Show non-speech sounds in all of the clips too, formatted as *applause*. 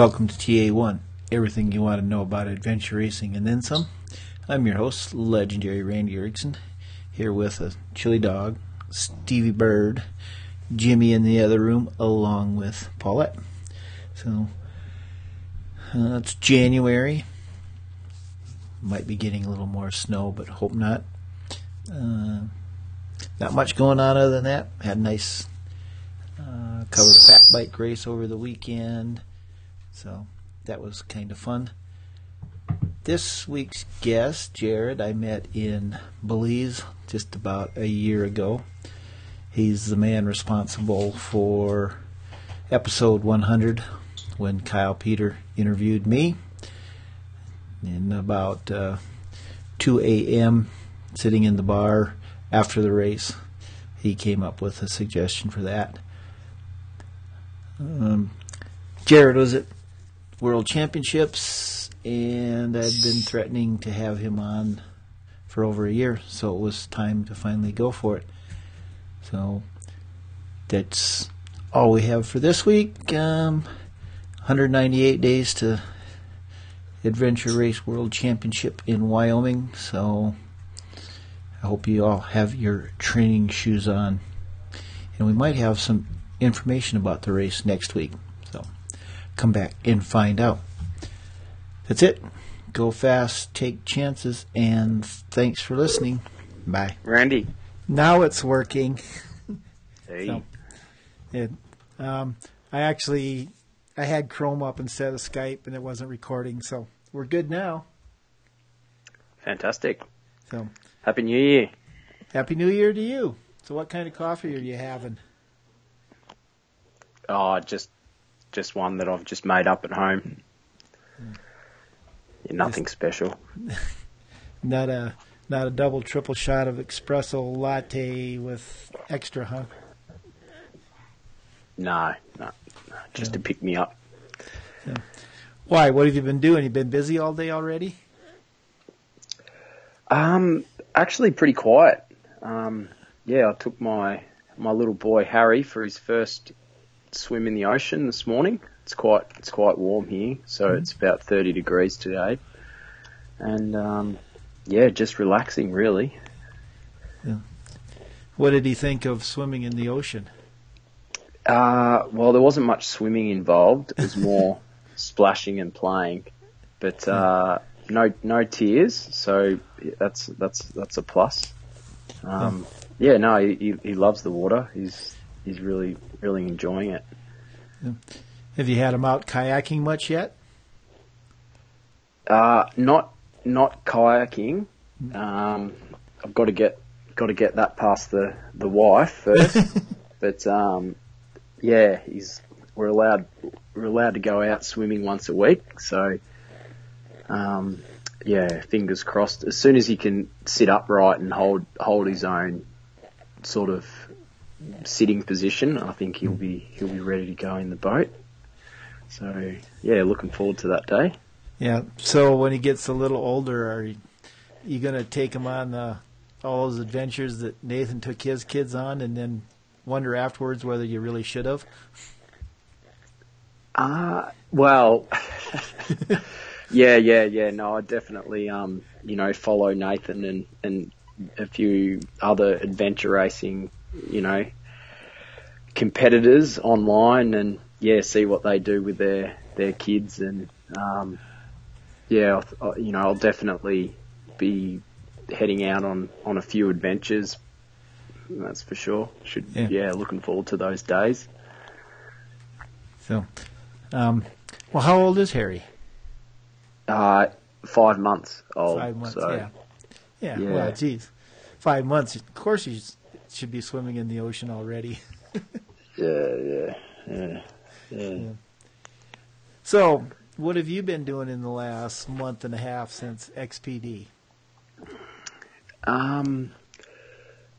Welcome to TA1, everything you want to know about adventure racing and then some. I'm your host, legendary Randy Erickson, here with a chili dog, Stevie Bird, Jimmy in the other room, along with Paulette. So, uh, it's January. Might be getting a little more snow, but hope not. Uh, not much going on other than that. Had a nice uh, covered fat bike race over the weekend. So that was kind of fun. This week's guest, Jared, I met in Belize just about a year ago. He's the man responsible for episode 100 when Kyle Peter interviewed me. In about uh, 2 a.m., sitting in the bar after the race, he came up with a suggestion for that. Um, Jared was at World Championships, and I'd been threatening to have him on for over a year, so it was time to finally go for it. So that's all we have for this week. Um, 198 days to Adventure Race World Championship in Wyoming, so I hope you all have your training shoes on. And we might have some information about the race next week. Come back and find out. That's it. Go fast, take chances, and thanks for listening. Bye. Randy. Now it's working. Hey. So, it, um, I actually I had Chrome up instead of Skype, and it wasn't recording, so we're good now. Fantastic. So Happy New Year. Happy New Year to you. So what kind of coffee are you having? Oh, just just one that I've just made up at home. Yeah, nothing special. *laughs* Not a not a double triple shot of espresso latte with extra, huh? No, no, no, just to pick me up. Why? What have you been doing? You been busy all day already? Um, actually, pretty quiet. Um, yeah, I took my my little boy Harry for his first swim in the ocean this morning. It's quite it's quite warm here, so it's about 30 degrees today, and um, yeah, just relaxing really. What did he think of swimming in the ocean? Uh, well, there wasn't much swimming involved. It was more *laughs* splashing and playing, but uh, no no tears. So that's that's that's a plus. Um, yeah, no, he, he he loves the water. He's he's really really enjoying it. Have you had him out kayaking much yet? Uh, not not kayaking. Um, I've got to get got to get that past the the wife first. *laughs* but um, yeah, he's we're allowed we're allowed to go out swimming once a week. So um, yeah, fingers crossed. As soon as he can sit upright and hold hold his own sort of sitting position, I think he'll be he'll be ready to go in the boat. So yeah, looking forward to that day. Yeah. So when he gets a little older, are you, you going to take him on uh, all those adventures that Nathan took his kids on, and then wonder afterwards whether you really should have? Uh, well, *laughs* yeah, yeah, yeah. No, I definitely, um, you know, follow Nathan and, and a few other adventure racing, you know, competitors online and yeah, see what they do with their, their kids and, um, yeah, I- I- you know, I'll definitely be heading out on, on a few adventures. That's for sure. Should, Yeah. yeah, looking forward to those days. So, um, well, how old is Harry? Uh, five months old. Five months. so. yeah. yeah. Yeah. Well, geez, five months. Of course, you s- should be swimming in the ocean already. *laughs* Yeah, yeah, yeah, yeah. So, what have you been doing in the last month and a half since XPD? Um,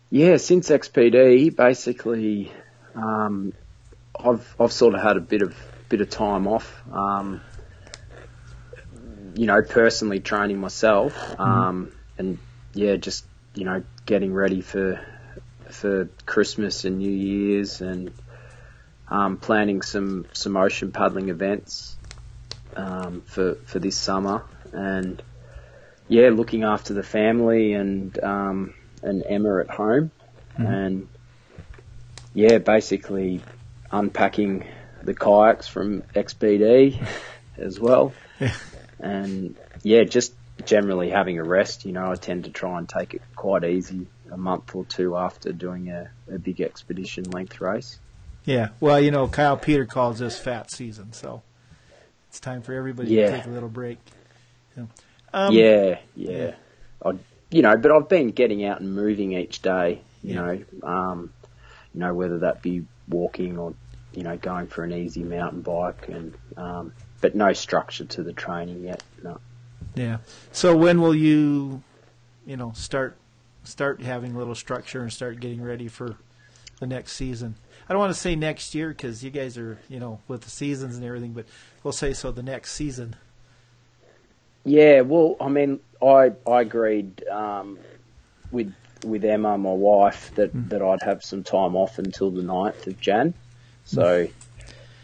yeah, since XPD, basically, um, I've I've sort of had a bit of bit of time off. Um, you know, personally training myself, um, and yeah, just you know, getting ready for for Christmas and New Year's, and um, planning some some ocean paddling events um, for for this summer, and yeah, looking after the family and um, and Emma at home, mm-hmm. and yeah, basically unpacking the kayaks from XPD *laughs* as well, *laughs* and yeah, just generally having a rest. You know, I tend to try and take it quite easy a month or two after doing a, a big expedition length race. Yeah, well, you know, Kyle Peter calls this fat season, so it's time for everybody yeah. to take a little break. Um, yeah, yeah. I, you know, but I've been getting out and moving each day. You yeah. know, um, you know whether that be walking or you know going for an easy mountain bike, and um, but no structure to the training yet. No. Yeah. So when will you, you know, start start having a little structure and start getting ready for the next season? I don't want to say next year because you guys are, you know, with the seasons and everything, but we'll say so the next season. Yeah, well, I mean, I I agreed um, with with Emma, my wife, that, mm. that I'd have some time off until the 9th of Jan. So, mm.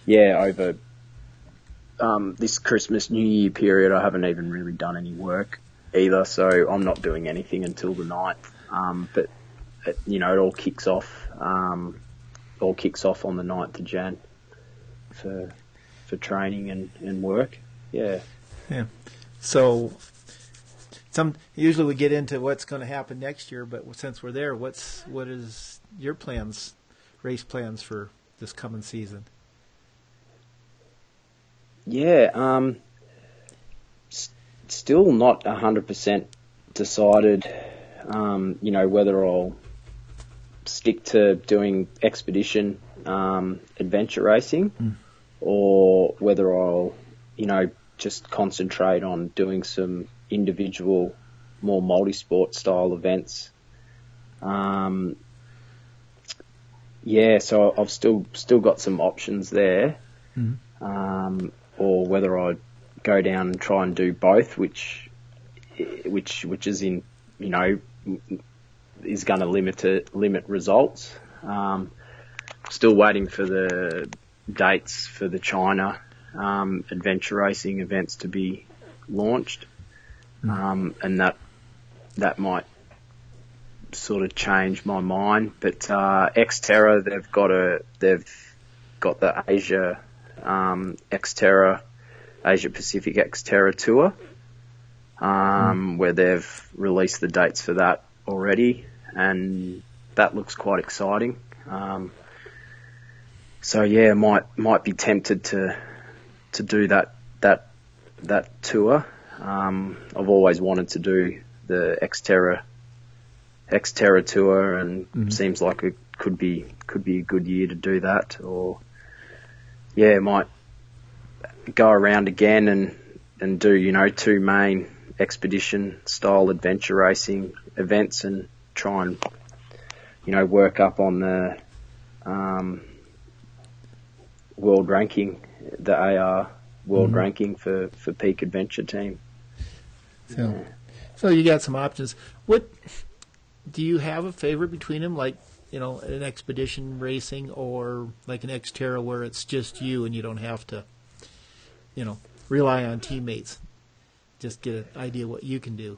yeah, over um, this Christmas New Year period, I haven't even really done any work either. So I'm not doing anything until the 9th. Um, but it, you know, it all kicks off. Um, all kicks off on the 9th of Jan for for training and, and work. Yeah. Yeah. So some usually we get into what's going to happen next year, but since we're there, what's what is your plans, race plans for this coming season? Yeah, um, still not hundred percent decided. Um, you know whether I'll stick to doing expedition um, adventure racing, mm. or whether I'll you know just concentrate on doing some individual, more multi-sport style events. Um, yeah, so I've still still got some options there, mm-hmm. um, or whether I go down and try and do both, which which which is in you know is going to limit it, limit results. Um, still waiting for the dates for the China um, adventure racing events to be launched, hmm. um, and that that might sort of change my mind. But uh, Xterra, they've got a they've got the Asia um, Xterra Asia Pacific Xterra tour, um, mm. where they've released the dates for that already, and that looks quite exciting. Um, so yeah, might might be tempted to to do that that that tour. Um, I've always wanted to do the Xterra Xterra tour, and mm-hmm. seems like it could be could be a good year to do that. Or yeah, might go around again and and do you know two main expedition style adventure racing events and try and you know work up on the um, world ranking, the AR world mm-hmm. ranking for, for peak adventure team. So, yeah. so you got some options. What do you have a favorite between them? Like you know, an expedition racing or like an Xterra where it's just you and you don't have to, you know, rely on teammates. Just get an idea what you can do.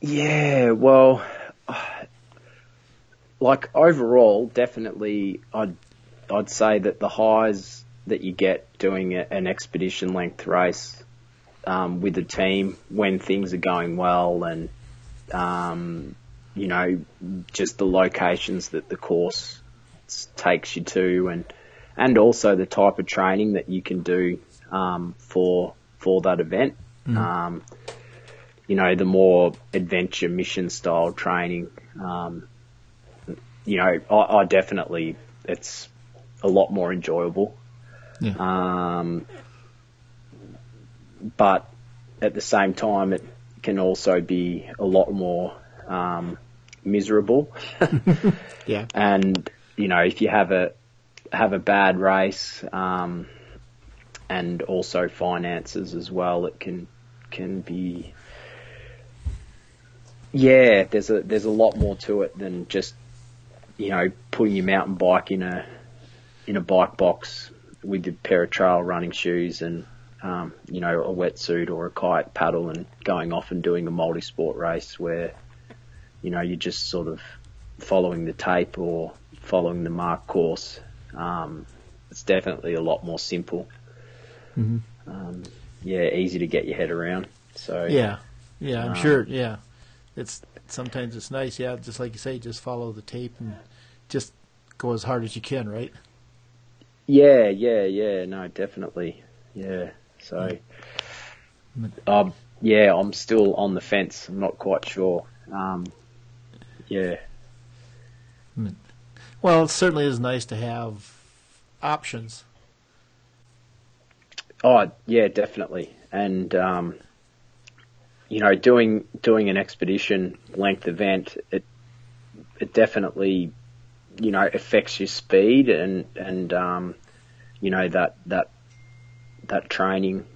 Yeah, well, like overall, definitely, I'd I'd say that the highs that you get doing an expedition length race um, with a team when things are going well and um, you know just the locations that the course takes you to and and also the type of training that you can do um, for for that event. Mm. you know, the more adventure mission style training, um, you know, I, I definitely it's a lot more enjoyable. Yeah. Um, but at the same time, it can also be a lot more um, miserable. *laughs* *laughs* yeah. And you know, if you have a have a bad race, um, and also finances as well, it can can be. Yeah, there's a there's a lot more to it than just you know putting your mountain bike in a in a bike box with a pair of trail running shoes and um, you know a wetsuit or a kayak paddle and going off and doing a multi-sport race where you know you're just sort of following the tape or following the mark course. Um, it's definitely a lot more simple. Mm-hmm. Um, yeah, easy to get your head around. So Yeah, yeah, I'm Um, sure. Yeah, it's sometimes it's nice. Yeah, just like you say, just follow the tape and just go as hard as you can. Right. Yeah, yeah, yeah. No, definitely. Yeah. So, um, yeah, I'm still on the fence. I'm not quite sure. Um, yeah, Well, it certainly is nice to have options. Oh, yeah, definitely. And um, you know, doing doing an expedition length event, it it definitely you know affects your speed and and um, you know that that that training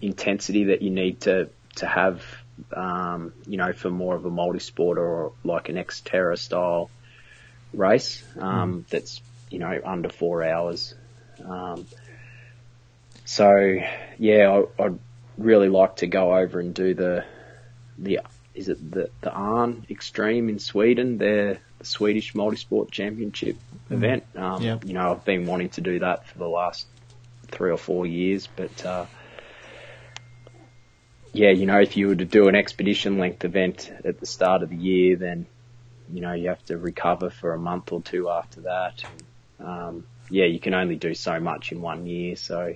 intensity that you need to to have um, you know for more of a multi-sport or like an Xterra style race um, that's you know under four hours. Um, so yeah, I, I'd really like to go over and do the the is it the the Åre Extreme in Sweden? They're the Swedish multisport championship event. Um, Yeah. You know, I've been wanting to do that for the last three or four years, but uh, yeah, you know, if you were to do an expedition length event at the start of the year, then you know you have to recover for a month or two after that. Um, yeah, you can only do so much in one year, so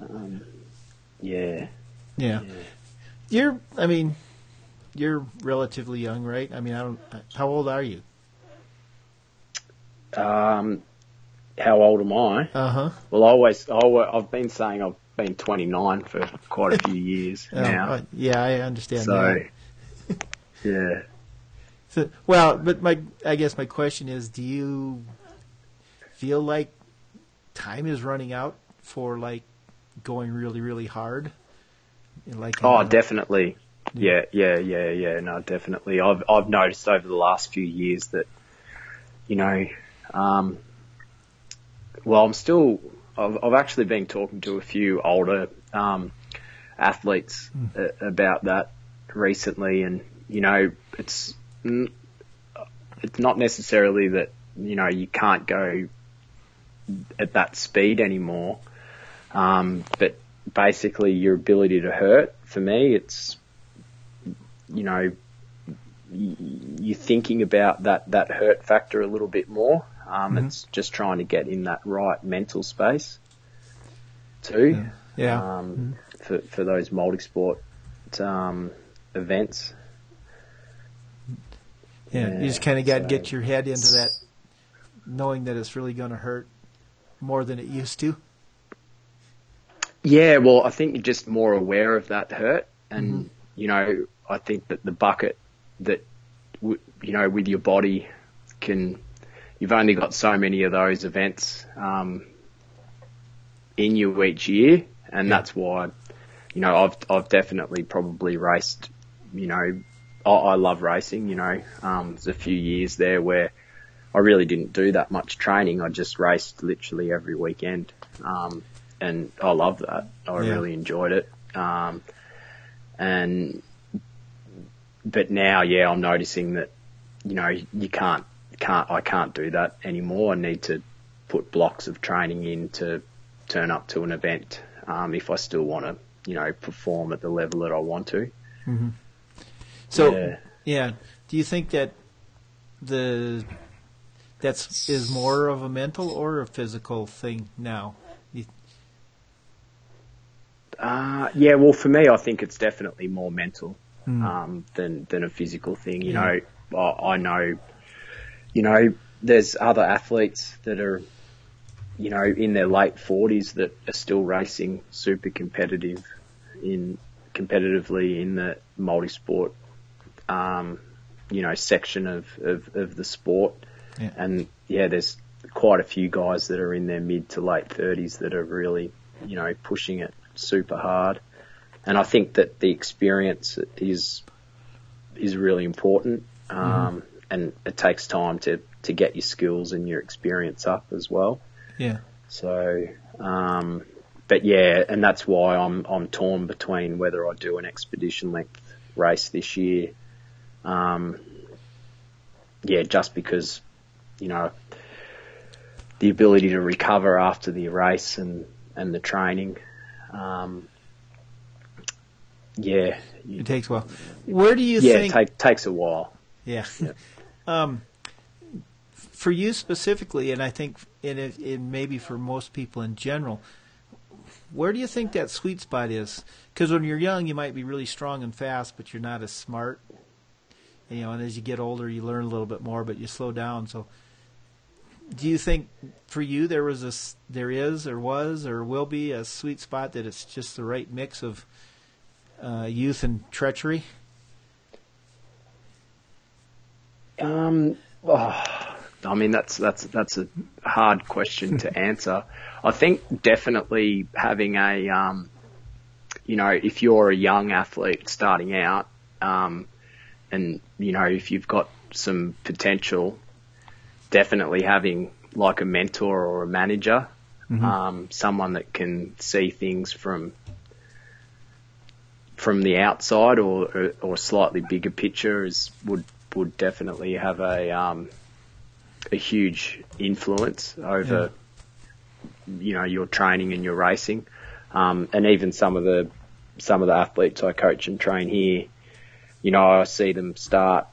um, yeah. Yeah. You're. I mean, you're relatively young, right? I mean, I don't. How old are you? Um, how old am I? Uh huh. Well, I always, I, I've been saying I've been 29 for quite a few years *laughs* now. uh, yeah, I understand. So, yeah. So, well, but my, I guess my question is, do you feel like time is running out for like going really, really hard? Like, Oh, definitely. Yeah, yeah, yeah, yeah. No, definitely. I've I've noticed over the last few years that, you know, um, well, I'm still. I've I've actually been talking to a few older um, athletes a- about that recently, and you know, it's mm, it's not necessarily that you know you can't go at that speed anymore, um, but basically your ability to hurt. For me, it's you know you're thinking about that that hurt factor a little bit more. Um, It's just trying to get in that right mental space too. yeah, Um, for for those multi-sport um, events. Yeah. You just kind of got to so- get your head into that, knowing that it's really going to hurt more than it used to. Yeah, well, I think you're just more aware of that hurt, and you know, I think that the bucket that w- you know with your body can. You've only got so many of those events um, in you each year, and Yeah. that's why, you know, I've I've definitely probably raced. You know, I, I love racing. You know, um, there's a few years there where I really didn't do that much training. I just raced literally every weekend. Um, and I love that. I Yeah. really enjoyed it. Um, and, but now, yeah, I'm noticing that, you know, you can't, can't, I can't do that anymore. I need to put blocks of training in to turn up to an event, um, if I still want to, you know, perform at the level that I want to. So, Yeah. yeah. Do you think that the that's is more of a mental or a physical thing now? You- Uh, yeah, well, for me, I think it's definitely more mental um, than than a physical thing. You Yeah. know, I, I know, you know, there's other athletes that are, you know, in their late forties that are still racing super competitive in competitively in the multi-sport, um, you know, section of, of, of the sport. Yeah. And yeah, there's quite a few guys that are in their mid to late thirties that are really, you know, pushing it super hard. And I think that the experience is is really important. Um, and it takes time to, to get your skills and your experience up as well. Yeah. So, um, but yeah, and that's why I'm I'm torn between whether I do an expedition length race this year. Um, yeah, just because you know the ability to recover after the race and and the training. Um, yeah, it takes a while. Where do you yeah, think? it take, takes a while. Yeah. *laughs* um, for you specifically, and I think in it, in maybe for most people in general, where do you think that sweet spot is? Because when you're young, you might be really strong and fast, but you're not as smart. You know, and as you get older, you learn a little bit more, but you slow down. So, do you think for you there was a there is or was or will be a sweet spot that it's just the right mix of uh, youth and treachery? Um, oh, I mean that's that's that's a hard question to *laughs* answer. I think definitely having a, um, you know, if you're a young athlete starting out, um, and you know if you've got some potential, definitely having like a mentor or a manager, mm-hmm. um, someone that can see things from from the outside or or slightly bigger picture is would would definitely have a um, a huge influence over yeah. you know your training and your racing, um, and even some of the some of the athletes I coach and train here, you know I see them start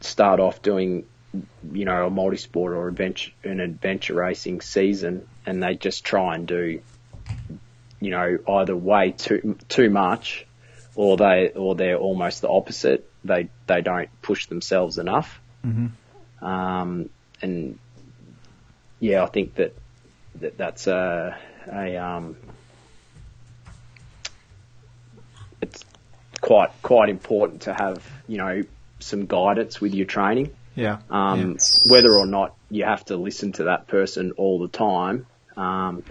start off doing you know a multi-sport or adventure an adventure racing season, and they just try and do you know either way too too much, or they or they're almost the opposite they they don't push themselves enough. Mm-hmm. Um, and yeah, I think that, that that's a, a um, it's quite quite important to have you know some guidance with your training. Yeah. Um, yeah. Whether or not you have to listen to that person all the time, um,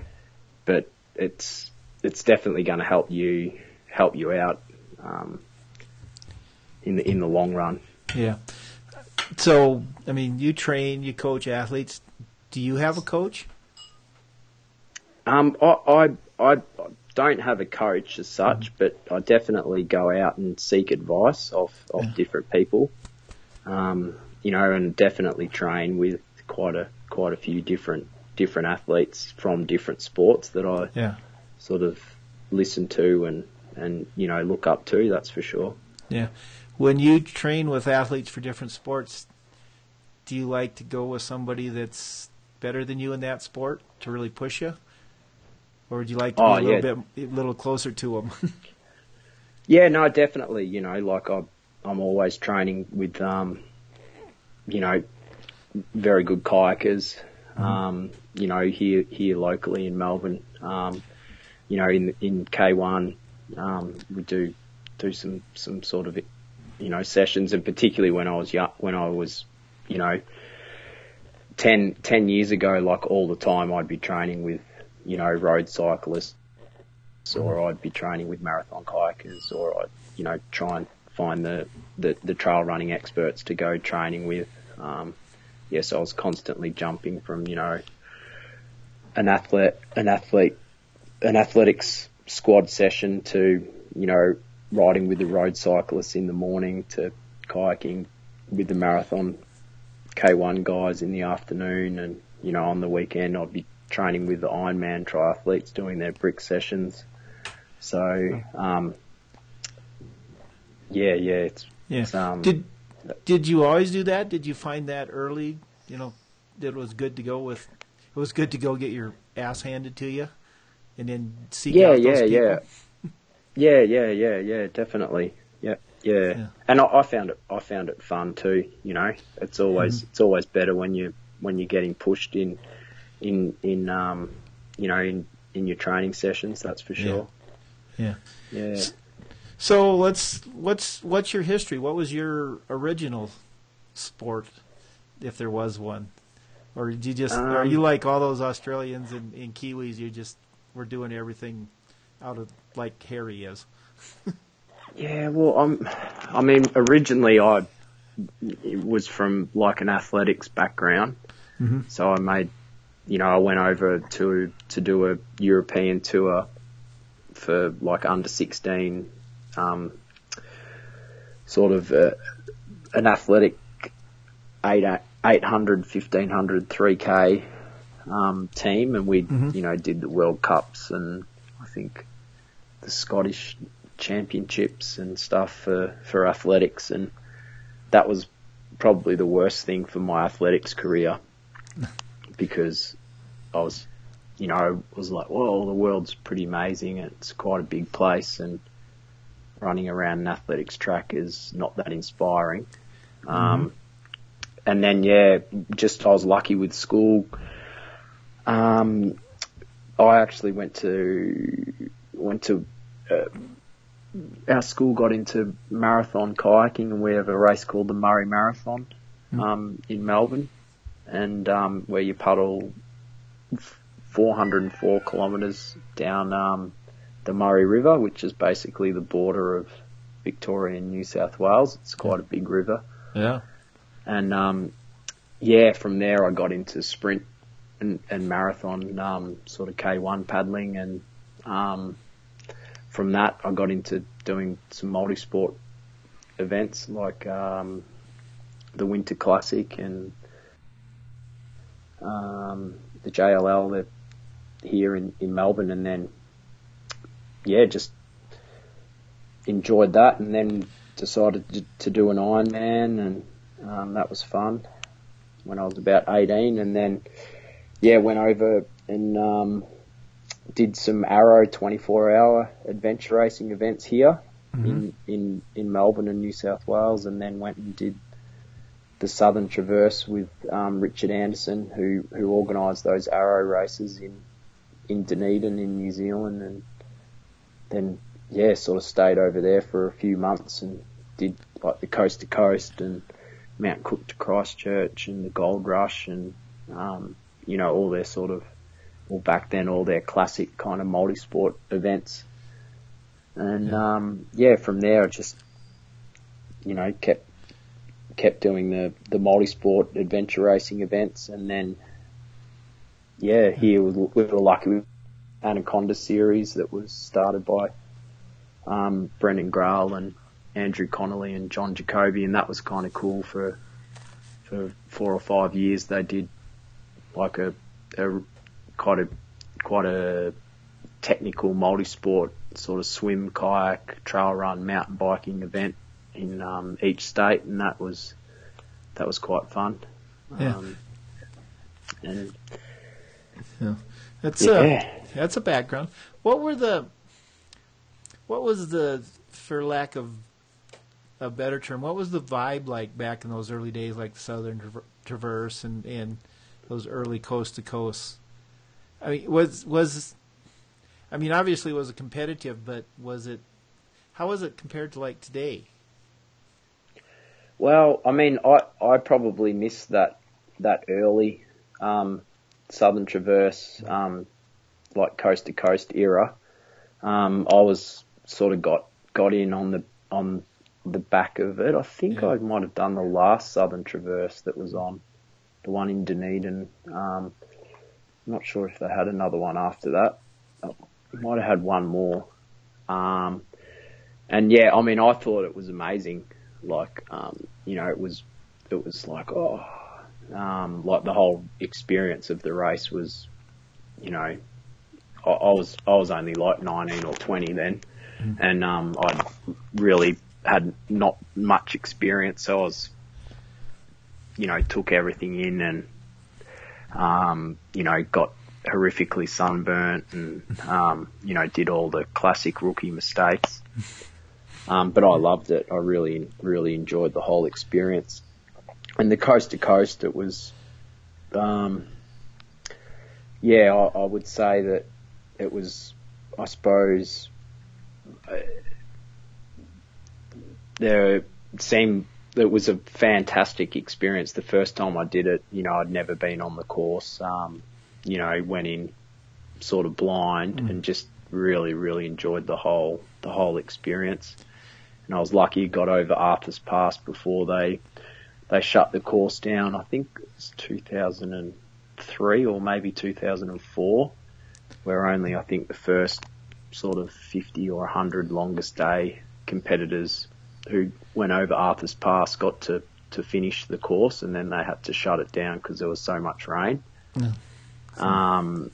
but it's it's definitely going to help you help you out. Um, in the in the long run. Yeah. So, I mean, you train, you coach athletes. Do you have a coach? Um, I, I, I don't have a coach as such, mm-hmm. but I definitely go out and seek advice of, of yeah. different people. Um, you know, and definitely train with quite a quite a few different different athletes from different sports that I yeah. sort of listen to and and you know look up to. That's for sure. Yeah when you train with athletes for different sports, do you like to go with somebody that's better than you in that sport to really push you, or would you like to oh, be a little yeah. bit a little closer to them? *laughs* yeah, no, definitely. You know, like I'm, I'm always training with, um, you know, very good kayakers. Mm-hmm. Um, you know, here here locally in Melbourne. Um, you know, in in K1, um, we do do some some sort of you know, sessions, and particularly when I was young, when I was, you know, 10, 10 years ago, like all the time, I'd be training with, you know, road cyclists, or I'd be training with marathon kayakers, or I'd, you know, try and find the, the, the trail running experts to go training with. Um, yes, I was constantly jumping from, you know, an athlete, an athlete, an athletics squad session to, you know, riding with the road cyclists in the morning to kayaking with the marathon K1 guys in the afternoon and, you know, on the weekend I'd be training with the Ironman triathletes doing their brick sessions. So, um, yeah, yeah, it's, yeah. It's, um, did, did you always do that? Did you find that early, you know, that it was good to go with, it was good to go get your ass handed to you and then seek yeah, out those yeah, people? Yeah, *laughs* yeah, yeah, yeah, yeah, definitely. Yeah, yeah. yeah. And I, I, found it, I found it fun too. You know, it's always, mm-hmm. it's always better when you, when you're getting pushed in, in, in, um, you know, in, in your training sessions. That's for sure. Yeah. Yeah. yeah. So let's, what's, what's your history? What was your original sport, if there was one? Or did you just, um, are you like all those Australians and, and Kiwis? You just were doing everything out of like Harry is. *laughs* yeah, well, I'm. I mean, originally I was from like an athletics background, mm-hmm. so I made you know, I went over to to do a European tour for like under 16, um, sort of uh, an athletic 8, 800, 1500, 3K um, team, and we, Mhm. you know, did the World Cups and I think the Scottish Championships and stuff for, for athletics, and that was probably the worst thing for my athletics career *laughs* because I was, you know, was like, well, the world's pretty amazing. It's quite a big place, and running around an athletics track is not that inspiring. Um, and then yeah, just I was lucky with school. Um, I actually went to went to uh, our school got into marathon kayaking, and we have a race called the Murray Marathon um, in Melbourne, and um, where you paddle 404 kilometres down um, the Murray River, which is basically the border of Victoria and New South Wales. It's quite a big river. Yeah. And um, yeah, from there I got into sprint and, and marathon, um, sort of K1 paddling, and um, from that I got into doing some multi-sport events like um, the Winter Classic and um, the JLL here in, in Melbourne, and then yeah, just enjoyed that, and then decided to, to do an Ironman, and um, that was fun when I was about 18, and then yeah, went over and um, did some Arrow 24 hour adventure racing events here in, in in Melbourne and New South Wales, and then went and did the Southern Traverse with um, Richard Anderson, who who organised those Arrow races in in Dunedin in New Zealand, and then yeah, sort of stayed over there for a few months and did like the coast to coast and Mount Cook to Christchurch and the Gold Rush and um, you know all their sort of well back then all their classic kind of multi-sport events. And um, yeah, from there I just you know kept kept doing the the multi-sport adventure racing events, and then yeah, here we we were lucky with Anaconda series that was started by um, Brendan Grahl and Andrew Connolly and John Jacoby, and that was kind of cool for for four or five years. They did like a, a quite a quite a technical multi-sport sort of swim, kayak, trail run, mountain biking event in um, each state, and that was that was quite fun. Yeah. Um, and That's uh, yeah, that's a background. What were the what was the for lack of a better term, what was the vibe like back in those early days like the Southern Traver- Traverse and and those early coast to coast? I mean, was was I mean, obviously it was competitive, but was it how was it compared to like today? Well, I mean, I I probably missed that that early um, Southern Traverse, um, like coast to coast era. Um, I was sort of got got in on the on the back of it. I think Yeah. I might have done the last Southern Traverse that was on, the one in Dunedin. Um, I'm not sure if they had another one after that. I might have had one more. Um, and yeah, I mean, I thought it was amazing. Like, um, you know, it was, it was like, oh, um, like the whole experience of the race was, you know, I, I was, I was only like 19 or 20 then. And, um, I really had not much experience. So I was, you know, took everything in and, um, you know, got horrifically sunburnt and, um, you know, did all the classic rookie mistakes. *laughs* Um, but I loved it. I really, really enjoyed the whole experience. And the coast to coast, it was, um, yeah, I, I would say that it was, I suppose, uh, there seemed it was a fantastic experience the first time I did it. You know, I'd never been on the course. Um, you know, went in sort of blind and just really, really enjoyed the whole the whole experience. And I was lucky got over Arthur's Pass before they they shut the course down. I think it was 2003 or maybe 2004, where only I think the first sort of 50 or 100 longest day competitors who went over Arthur's Pass got to, to finish the course and then they had to shut it down because there was so much rain. Yeah. Um,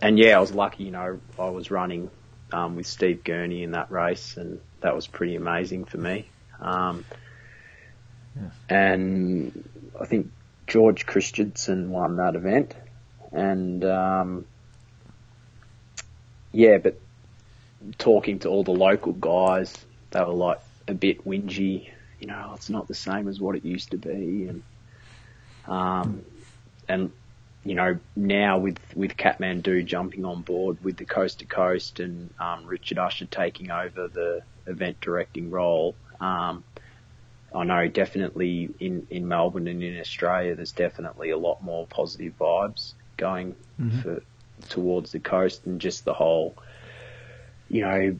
and yeah, I was lucky, you know, I was running um, with Steve Gurney in that race and that was pretty amazing for me. Um, Yeah. And I think George Christensen won that event. And um, yeah, but talking to all the local guys, they were like a bit whingy. You know, it's not the same as what it used to be, and um, and you know now with with Kathmandu jumping on board with the coast to coast and um, Richard Ussher taking over the event directing role. Um, I know definitely in, in Melbourne and in Australia, there's definitely a lot more positive vibes going Mhm. for, towards the coast and just the whole, you know,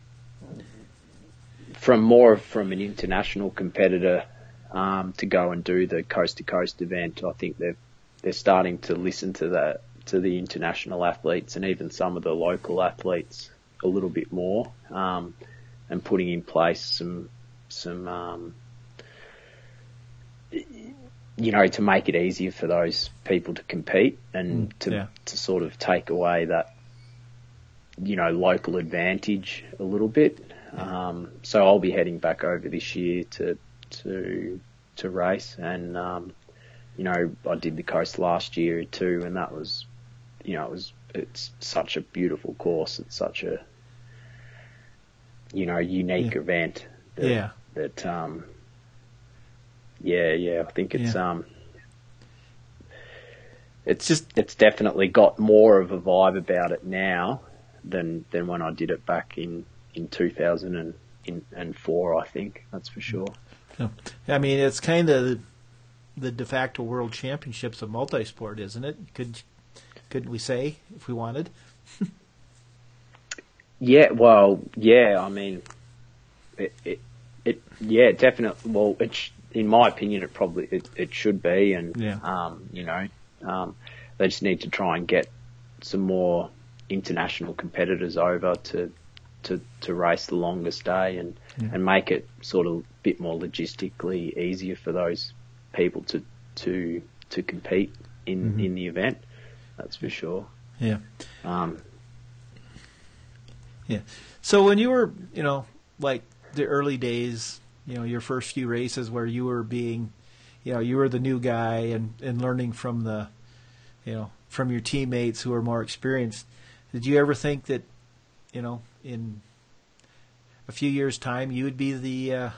from more from an international competitor um, to go and do the coast to coast event. I think they're they're starting to listen to that to the international athletes and even some of the local athletes a little bit more, um, and putting in place some some um, you know to make it easier for those people to compete and Mm, to yeah. to sort of take away that you know local advantage a little bit. Um, so I'll be heading back over this year to to to race, and um, you know I did the coast last year too, and that was you know it was it's such a beautiful course. It's such a you know unique Yeah. event. That, Yeah. That um. Yeah, yeah. I think it's Yeah. um. It's just it's definitely got more of a vibe about it now than than when I did it back in in 2000 and in and four. I think that's for sure. Yeah. I mean, it's kind of the de facto world championships of multisport, isn't it? Could couldn't we say if we wanted? *laughs* Yeah, well, yeah. I mean, it, it, it yeah, definitely. Well, it, sh- in my opinion, it probably it, it should be, and Yeah. um, you know, um, they just need to try and get some more international competitors over to to to race the longest day and Yeah. and make it sort of a bit more logistically easier for those people to to to compete in Mhm. in the event. That's for sure. Yeah. Um, So when you were, you know, like the early days, you know, your first few races where you were being, you know, you were the new guy and and learning from the, you know, from your teammates who are more experienced. Did you ever think that, you know, in a few years' time, you would be the uh,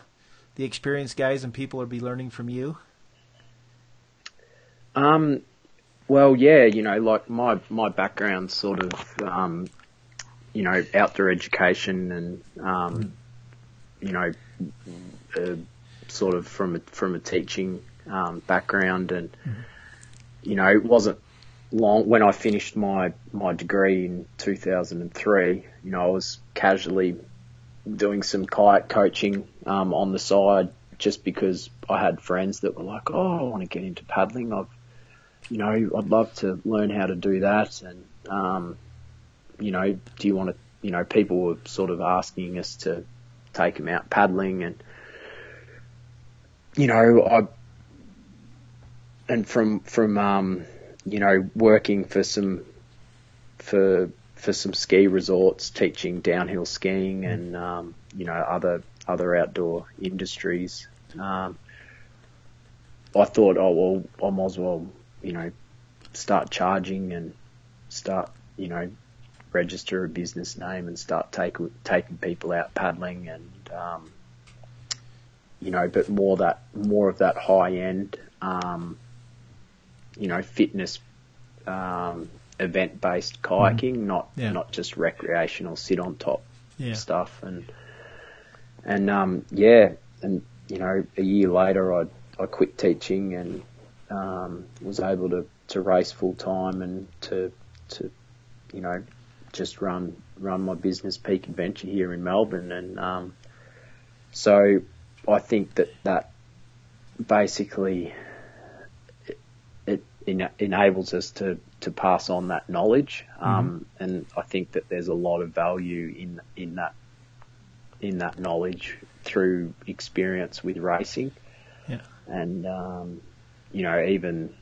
the experienced guys and people would be learning from you? Um, well, yeah, you know, like my my background sort of, um, you know, outdoor education and, um, you know, uh, sort of from a, from a teaching um, background, and you know, it wasn't long when I finished my my degree in 2003. You know, I was casually doing some kayak coaching um, on the side just because I had friends that were like, "Oh, I want to get into paddling. I've you know, I'd love to learn how to do that. And, um, you know, do you want to, you know, people were sort of asking us to take them out paddling and, you know, I, and from, from, um, you know, working for some, for, for some ski resorts, teaching downhill skiing and, um, you know, other, other outdoor industries. Um, I thought, oh, well, I might as well you know, start charging and start, you know, register a business name and start take, taking people out paddling and, um, you know, but more that, more of that high end, um, you know, fitness, um, event based kayaking, not, Yeah. not just recreational sit on top Yeah. stuff and, and, um, yeah, and, you know, a year later I, I quit teaching and, um, was able to, to race full time and to, to, you know, just run, run my business Peak Adventure here in Melbourne. And, um, so I think that that basically it, it ena- enables us to, to pass on that knowledge. Um, and I think that there's a lot of value in in that in that knowledge through experience with racing. Yeah. And um, you know, even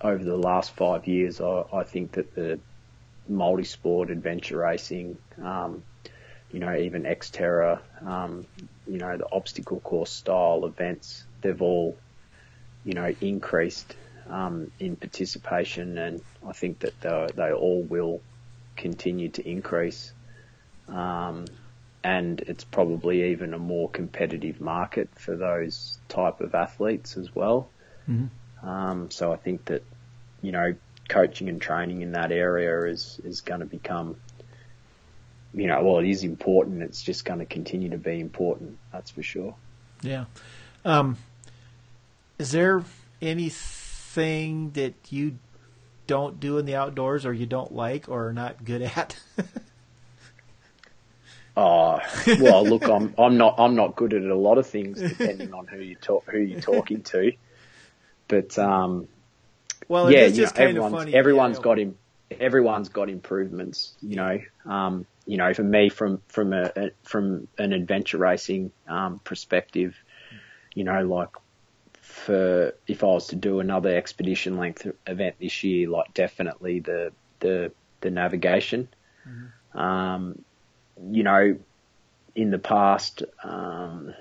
over the last five years, I, I think that the multi-sport adventure racing, um, you know, even Xterra, um, you know, the obstacle course style events, they've all, you know, increased um, in participation, and I think that they, they all will continue to increase. Um, and it's probably even a more competitive market for those type of athletes as well. Um, so I think that, you know, coaching and training in that area is, is going to become, you know, well, it is important. It's just going to continue to be important. That's for sure. Yeah. Um, is there anything that you don't do in the outdoors or you don't like or are not good at? Oh, *laughs* well, look, I'm, I'm not, I'm not good at a lot of things depending on who you talk, who you're talking to. But, um, well, yeah, it's you know, just kind of everyone's, everyone's Yeah, got him. Everyone's got improvements, you know. Um, you know, for me, from from a, a from an adventure racing um, perspective, you know, like for if I was to do another expedition length event this year, like definitely the the the navigation. Um, you know, in the past, um,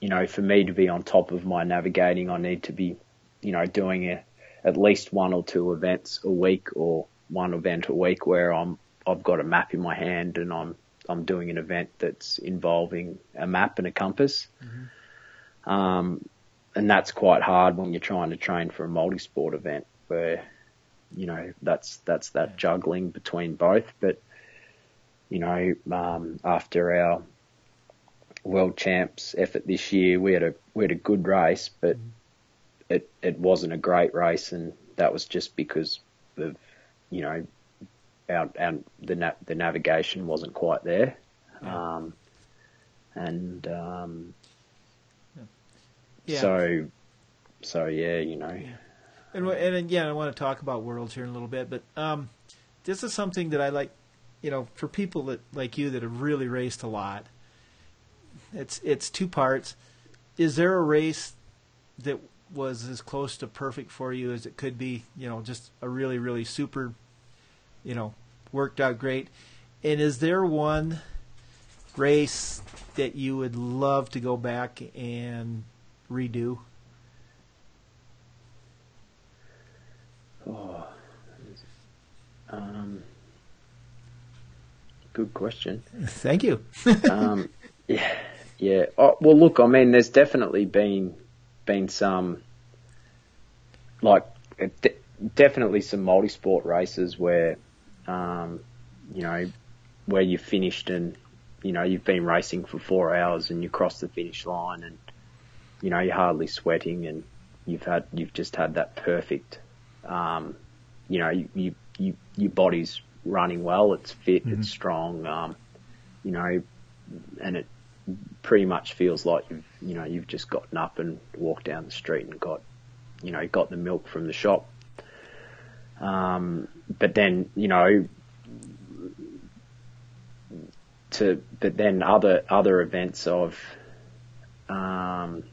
you know, for me to be on top of my navigating, I need to be, you know, doing a, at least one or two events a week or one event a week where I'm, I've got a map in my hand and I'm, I'm doing an event that's involving a map and a compass. Um, and that's quite hard when you're trying to train for a multi-sport event where, you know, that's, that's that juggling between both. But, you know, um, after our world champs effort this year, we had a we had a good race, but it it wasn't a great race, and that was just because of you know our, our the na- the navigation wasn't quite there, um, and um, Yeah. so so yeah, you know. And, wh- and again, I want to talk about worlds here in a little bit, but um, this is something that I like, you know, for people that like you that have really raced a lot. It's it's two parts. Is there a race that was as close to perfect for you as it could be? You know, just a really really super, you know, worked out great. And is there one race that you would love to go back and redo? Oh, Um, good question. Thank you. *laughs* um, yeah, yeah. Oh, well, look, I mean, there's definitely been been some like de- definitely some multi-sport races where, um, you know, where you finished and you know you've been racing for four hours and you cross the finish line and you know you're hardly sweating and you've had you've just had that perfect, um, you know, you, you, you your body's running well, it's fit, it's strong, um, you know, and it pretty much feels like you've you know you've just gotten up and walked down the street and got you know got the milk from the shop. Um, but then you know to but then other other events I've um,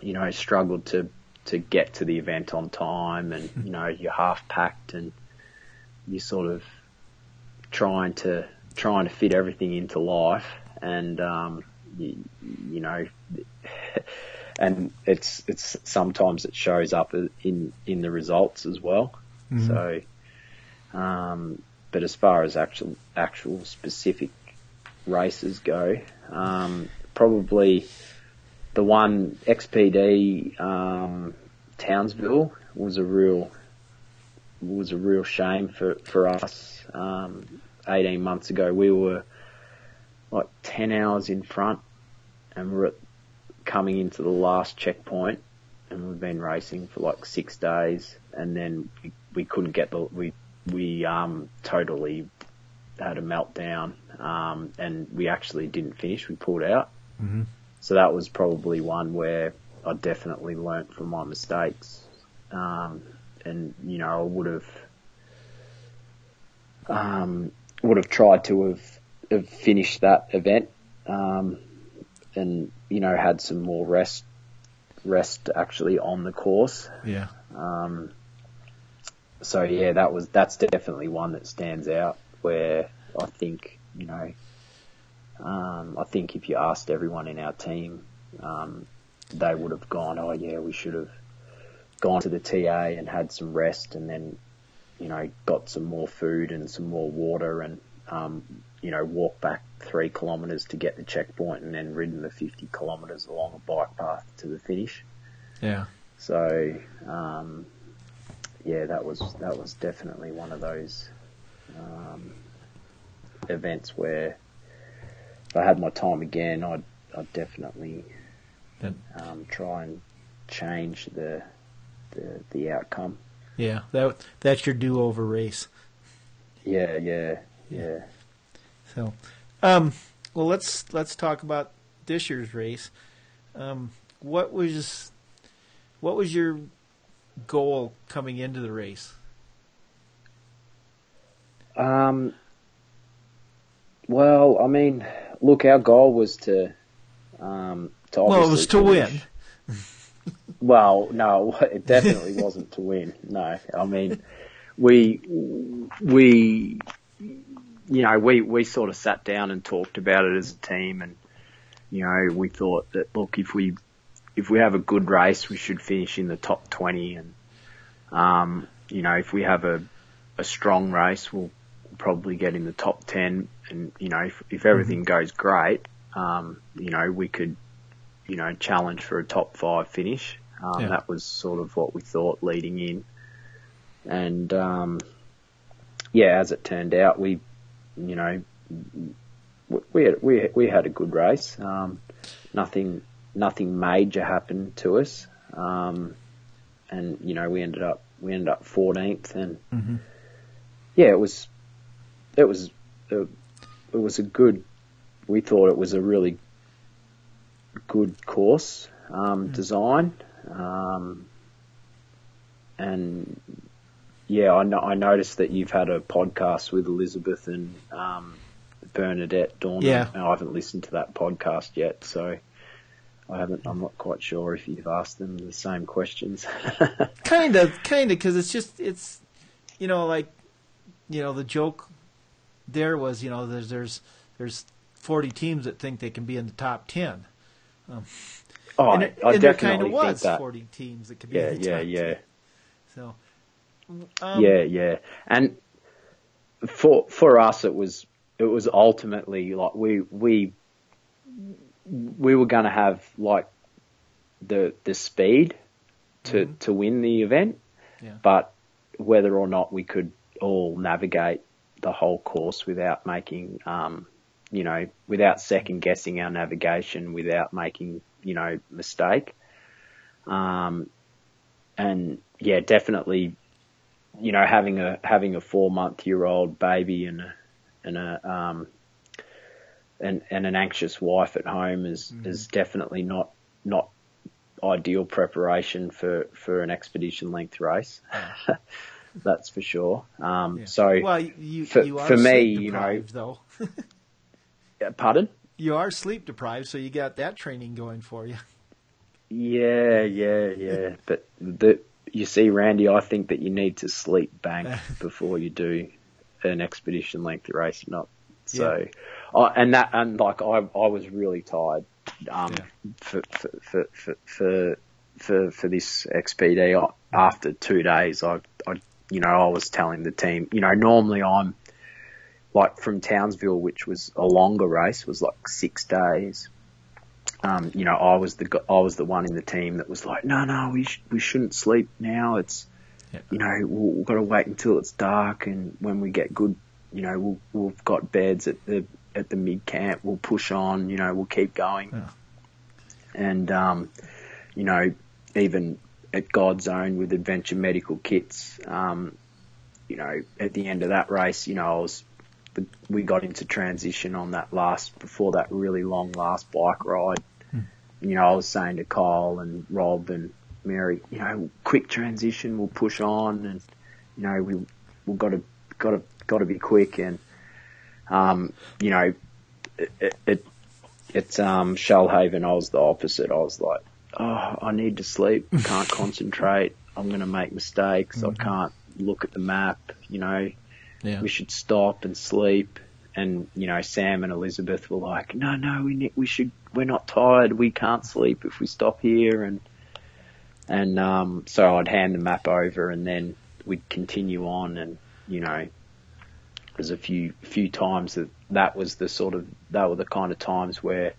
you know struggled to to get to the event on time and you know you're half packed and you're sort of trying to trying to fit everything into life and um, you, you know *laughs* and it's it's sometimes it shows up in in the results as well so um, but as far as actual actual specific races go um, probably the one XPD um, Townsville was a real was a real shame for for us. Um, 18 months ago, we were like 10 hours in front, and we're at, coming into the last checkpoint, and we've been racing for like six days, and then we, we couldn't get the we we um totally had a meltdown, um, and we actually didn't finish. We pulled out. So that was probably one where I definitely learnt from my mistakes. Um, and you know I would have um, would have tried to have, have finished that event um, and you know had some more rest rest actually on the course. Yeah. Um, so yeah, that was that's definitely one that stands out where I think you know um, I think if you asked everyone in our team, um, they would have gone, oh yeah, we should have gone to the TA and had some rest and then you know got some more food and some more water and um, you know walk back three kilometres to get the checkpoint and then ridden the 50 kilometres along a bike path to the finish. Yeah. So, um, yeah, that was that was definitely one of those um, events where if I had my time again, I'd I'd definitely um, try and change the the the outcome. Yeah. That that's your do-over race. Yeah, yeah, yeah. So, um, well, let's let's talk about this year's race. Um, what was what was your goal coming into the race? Um, well, I mean, look, our goal was to um, to Well, it was to win. Well, no, *laughs* it definitely wasn't to win. No, I mean, we we you know we we sort of sat down and talked about it as a team, and you know we thought that look if we if we have a good race, we should finish in the top twenty, and um, you know if we have a a strong race, we'll probably get in the top ten, and you know if if everything goes great, um, you know we could you know challenge for a top five finish. Um, Yeah. That was sort of what we thought leading in, and um, yeah, as it turned out, we you know we had, we we had a good race. Um, nothing nothing major happened to us, um, and you know we ended up we ended up 14th, and Mhm. yeah, it was it was a, it was a good. We thought it was a really good course um, design, um, and yeah, I, no, I noticed that you've had a podcast with Elizabeth and um, Bernadette Dornan. Yeah. I haven't listened to that podcast yet, so I haven't. I'm not quite sure if you've asked them the same questions. *laughs* kind of, kind of, because it's just it's, you know, like, you know, the joke there was, you know, there's there's there's 40 teams that think they can be in the top 10. oh, and it, I and there kind definitely of think was that. 40 teams that could be Yeah, in the yeah, top yeah. 10. So, um, yeah, yeah. And for for us, it was it was ultimately like we we we were going to have like the the speed to Mhm. to win the event, Yeah. but whether or not we could all navigate the whole course without making um you know without second guessing our navigation without making you know mistake um and yeah definitely you know, having a having a four month year old baby and a and a um and and an anxious wife at home is is definitely not not ideal preparation for for an expedition length race. *laughs* That's for sure. Um, yeah. So, well, you for- you are for me, you know- though. *laughs* pardon? You are sleep deprived, so you got that training going for you. Yeah, yeah, yeah. But the you see, Randy, I think that you need to sleep bank *laughs* before you do an expedition length race. Not so, I and that and like I I was really tired um, Yeah. for, for, for for for for for this XPD. I, after two days, I I you know I was telling the team, you know, normally I'm like from Townsville, which was a longer race, was like six days um, you know, I was the I was the one in the team that was like, no, no, we sh- we shouldn't sleep now. It's, Yeah. you know, we'll, we've got to wait until it's dark, and when we get good, you know, we'll we've got beds at the at the mid camp. We'll push on. You know, we'll keep going. Yeah. And um, you know, even at God's Own with Adventure Medical Kits, um, you know, at the end of that race, you know, I was we got into transition on that last before that really long last bike ride. You know, I was saying to Kyle and Rob and Mary, you know, quick transition, we'll push on, and you know, we we've got to got to got to be quick, and um, you know, it, it, it it's um Shoalhaven. I was the opposite. I was like, oh, I need to sleep, *laughs* can't concentrate. I'm going to make mistakes. Mm-hmm. I can't look at the map. You know, Yeah. we should stop and sleep. And you know, Sam and Elizabeth were like, "No, no, we we should. We're not tired. We can't sleep if we stop here." And and um, so I'd hand the map over, and then we'd continue on. And you know, there's a few few times that that was the sort of that were the kind of times where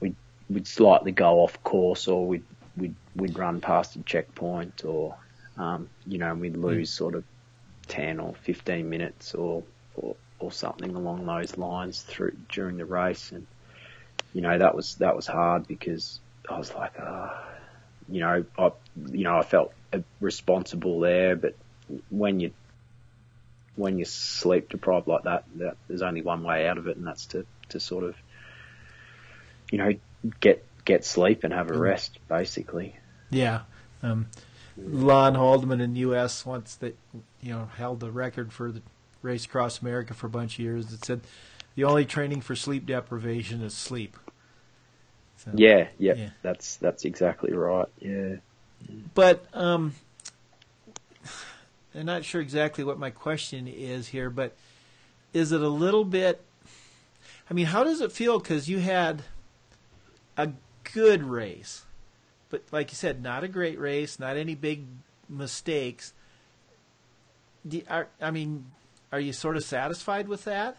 we'd we'd slightly go off course, or we'd we'd we'd run past a checkpoint, or um, you know, we'd lose sort of ten or fifteen minutes, or or or something along those lines through during the race, and you know that was that was hard because I was like, ah, you know, I you know I felt uh, responsible there, but when you when you're sleep deprived like that, that there's only one way out of it, and that's to to sort of you know get get sleep and have a rest, basically. Yeah. Um, Lon Haldeman in U.S. once that you know held the record for the race across America for a bunch of years. It said the only training for sleep deprivation is sleep. So, Yeah, yeah, Yeah. that's that's exactly right. Yeah. But um, I'm not sure exactly what my question is here, but is it a little bit? I mean, how does it feel? Because you had a good race, but like you said, not a great race, not any big mistakes. I mean, are you sort of satisfied with that?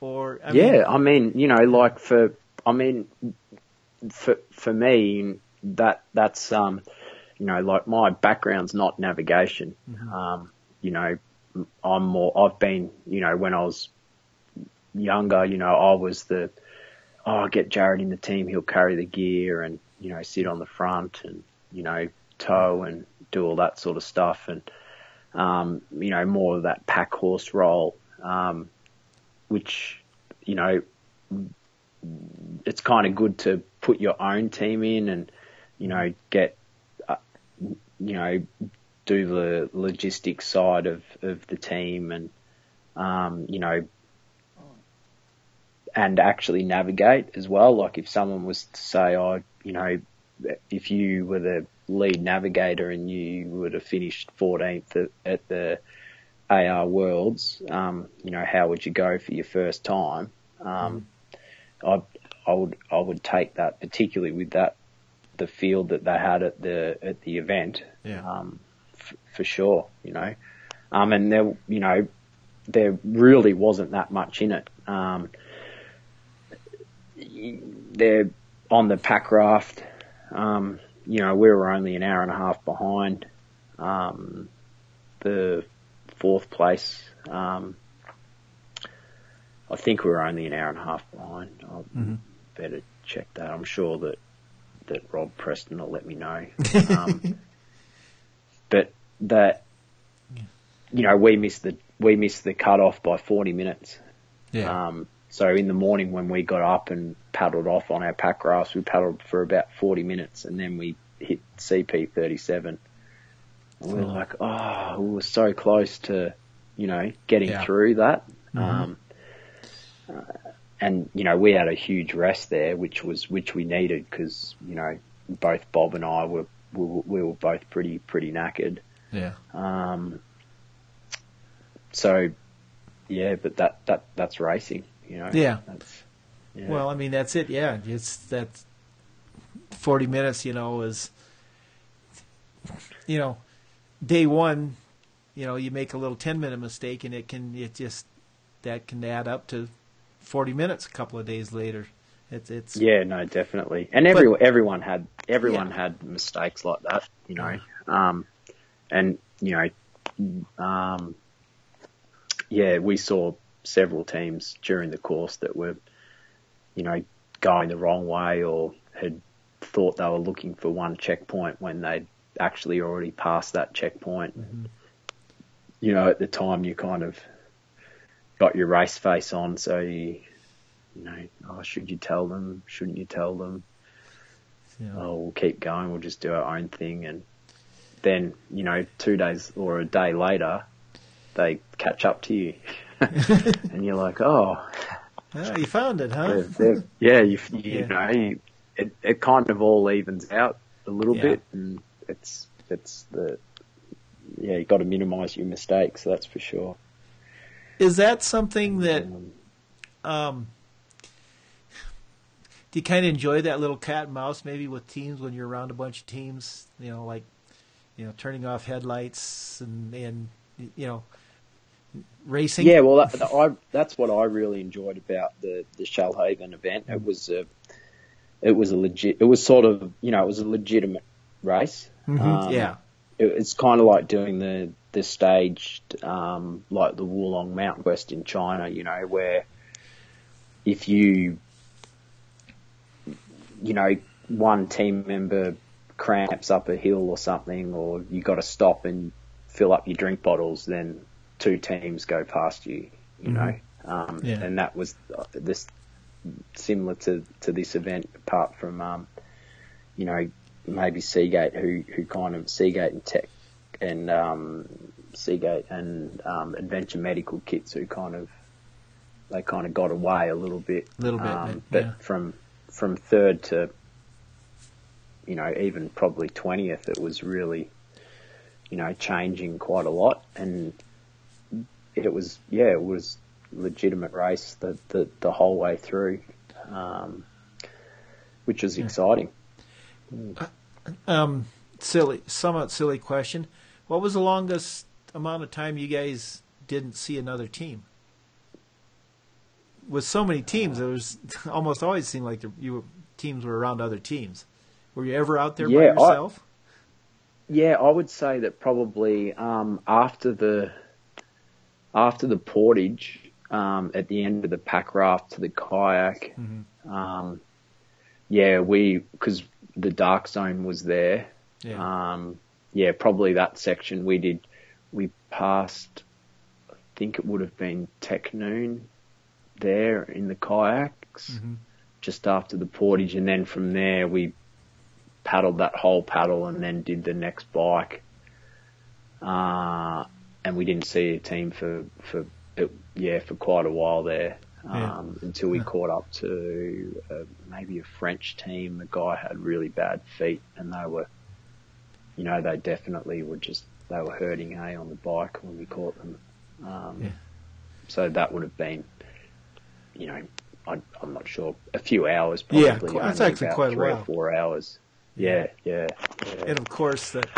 Or I yeah, mean, I mean, you know, like for, I mean, for for me, that that's um, you know, like my background's not navigation. Um, you know, I'm more. I've been, you know, when I was younger, you know, I was the, oh, I'll get Jared in the team. He'll carry the gear and you know sit on the front and you know tow and do all that sort of stuff and um, you know more of that pack horse role. Um, which, you know, it's kind of good to put your own team in and, you know, get, uh, you know, do the logistics side of, of the team and, um, you know, and actually navigate as well. Like if someone was to say, oh, you know, if you were the lead navigator and you would have finished 14th at, at the AR Worlds, um, you know, how would you go for your first time? Um, I, I would, I would take that, particularly with that, the field that they had at the, at the event, Yeah. um, f- for sure, you know, um, and there, you know, there really wasn't that much in it. Um, they're on the pack raft, um, you know, we were only an hour and a half behind, um, the fourth place. Um, I think we were only an hour and a half behind. I'll Mhm. better check that. I'm sure that that Rob Preston will let me know. *laughs* Um, but that you know we missed the we missed the cut off by 40 minutes. yeah, Um, so in the morning when we got up and paddled off on our pack rafts, we paddled for about 40 minutes and then we hit CP 37. And we were like, oh, we were so close to, you know, getting Yeah. through that. Mhm. Um, uh, and, you know, we had a huge rest there, which was, which we needed because, you know, both Bob and I were, we were, we were both pretty, pretty knackered. yeah. Um, so, yeah, but that, that, that's racing, you know. Yeah. Yeah. Well, I mean, that's it. Yeah, it's that forty minutes. You know, is you know, day one. You know, you make a little ten minute mistake, and it can it just that can add up to forty minutes a couple of days later. It's it's yeah, no, definitely. And every, everyone had, everyone had mistakes like that, you know. Um, and, you know, um, yeah, we saw several teams during the course that were, you know, going the wrong way or had thought they were looking for one checkpoint when they'd actually already passed that checkpoint. Mm-hmm. You know, at the time you kind of got your race face on, so you, you know, oh, should you tell them? Shouldn't you tell them? Yeah. oh, we'll keep going. We'll just do our own thing, and then you know, two days or a day later, they catch up to you, *laughs* *laughs* and you're like, oh, Ah, you found it, huh? yeah, you, you Yeah. know, you, it it kind of all evens out a little Yeah. bit, and it's it's the yeah, you got to minimise your mistakes. That's for sure. Is that something that Um, um, do you kind of enjoy that little cat and mouse maybe with teams when you're around a bunch of teams? You know, like you know, turning off headlights and and you know, racing. Yeah, well, that, I, that's what I really enjoyed about the the Shoalhaven event. It was a, it was a legit. It was sort of, you know, it was a legitimate race. Mhm, Um, yeah, it, it's kind of like doing the the staged, um, like the Wulong Mountain Quest in China. You know, where if you, you know, one team member cramps up a hill or something, or you got to stop and fill up your drink bottles, then two teams go past you. You know, um, Yeah. and that was uh, this similar to to this event, apart from um, you know maybe Seagate, who who kind of Seagate and Tech and um, Seagate and um, Adventure Medical Kits, who kind of they kind of got away a little bit, Little bit, um, yeah. but from from third to you know even probably twentieth, it was really you know changing quite a lot, and it was yeah, it was legitimate race the the, the whole way through, um, which was exciting. Um, silly, somewhat silly question. What was the longest amount of time you guys didn't see another team? With so many teams, it was *laughs* almost always seemed like the, you were, teams were around other teams. Were you ever out there Yeah, by yourself? Yeah, I would say that probably um, after the after the portage, um, at the end of the pack raft to the kayak, um, yeah, we because the dark zone was there. yeah. Um, yeah, probably that section we did. We passed. I think it would have been Technoon there in the kayaks Mhm. just after the portage, and then from there we paddled that whole paddle and then did the next bike. Uh, and we didn't see a team for for it, yeah for quite a while there. Yeah. Um, until we Yeah. caught up to uh, maybe a French team. The guy had really bad feet, and they were, you know, they definitely were just they were hurting a on the bike when we caught them. Um, Yeah. So that would have been, you know, I, I'm not sure, a few hours probably. Yeah, that's actually quite a three while. or four hours. Yeah, yeah, yeah. And of course, the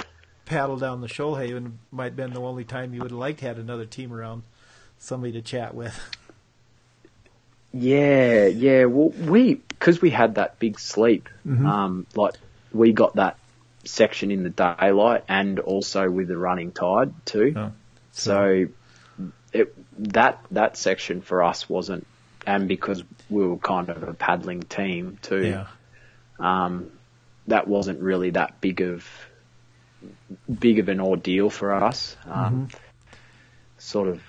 paddle down the Shoalhaven might have been the only time you would have liked to had another team around, somebody to chat with. Yeah, yeah. Well, we because we had that big sleep. Mhm. Um, like we got that section in the daylight and also with the running tide too. Oh, So it that that section for us wasn't, and because we were kind of a paddling team too. Yeah. Um, that wasn't really that big of big of an ordeal for us. Um, Sort of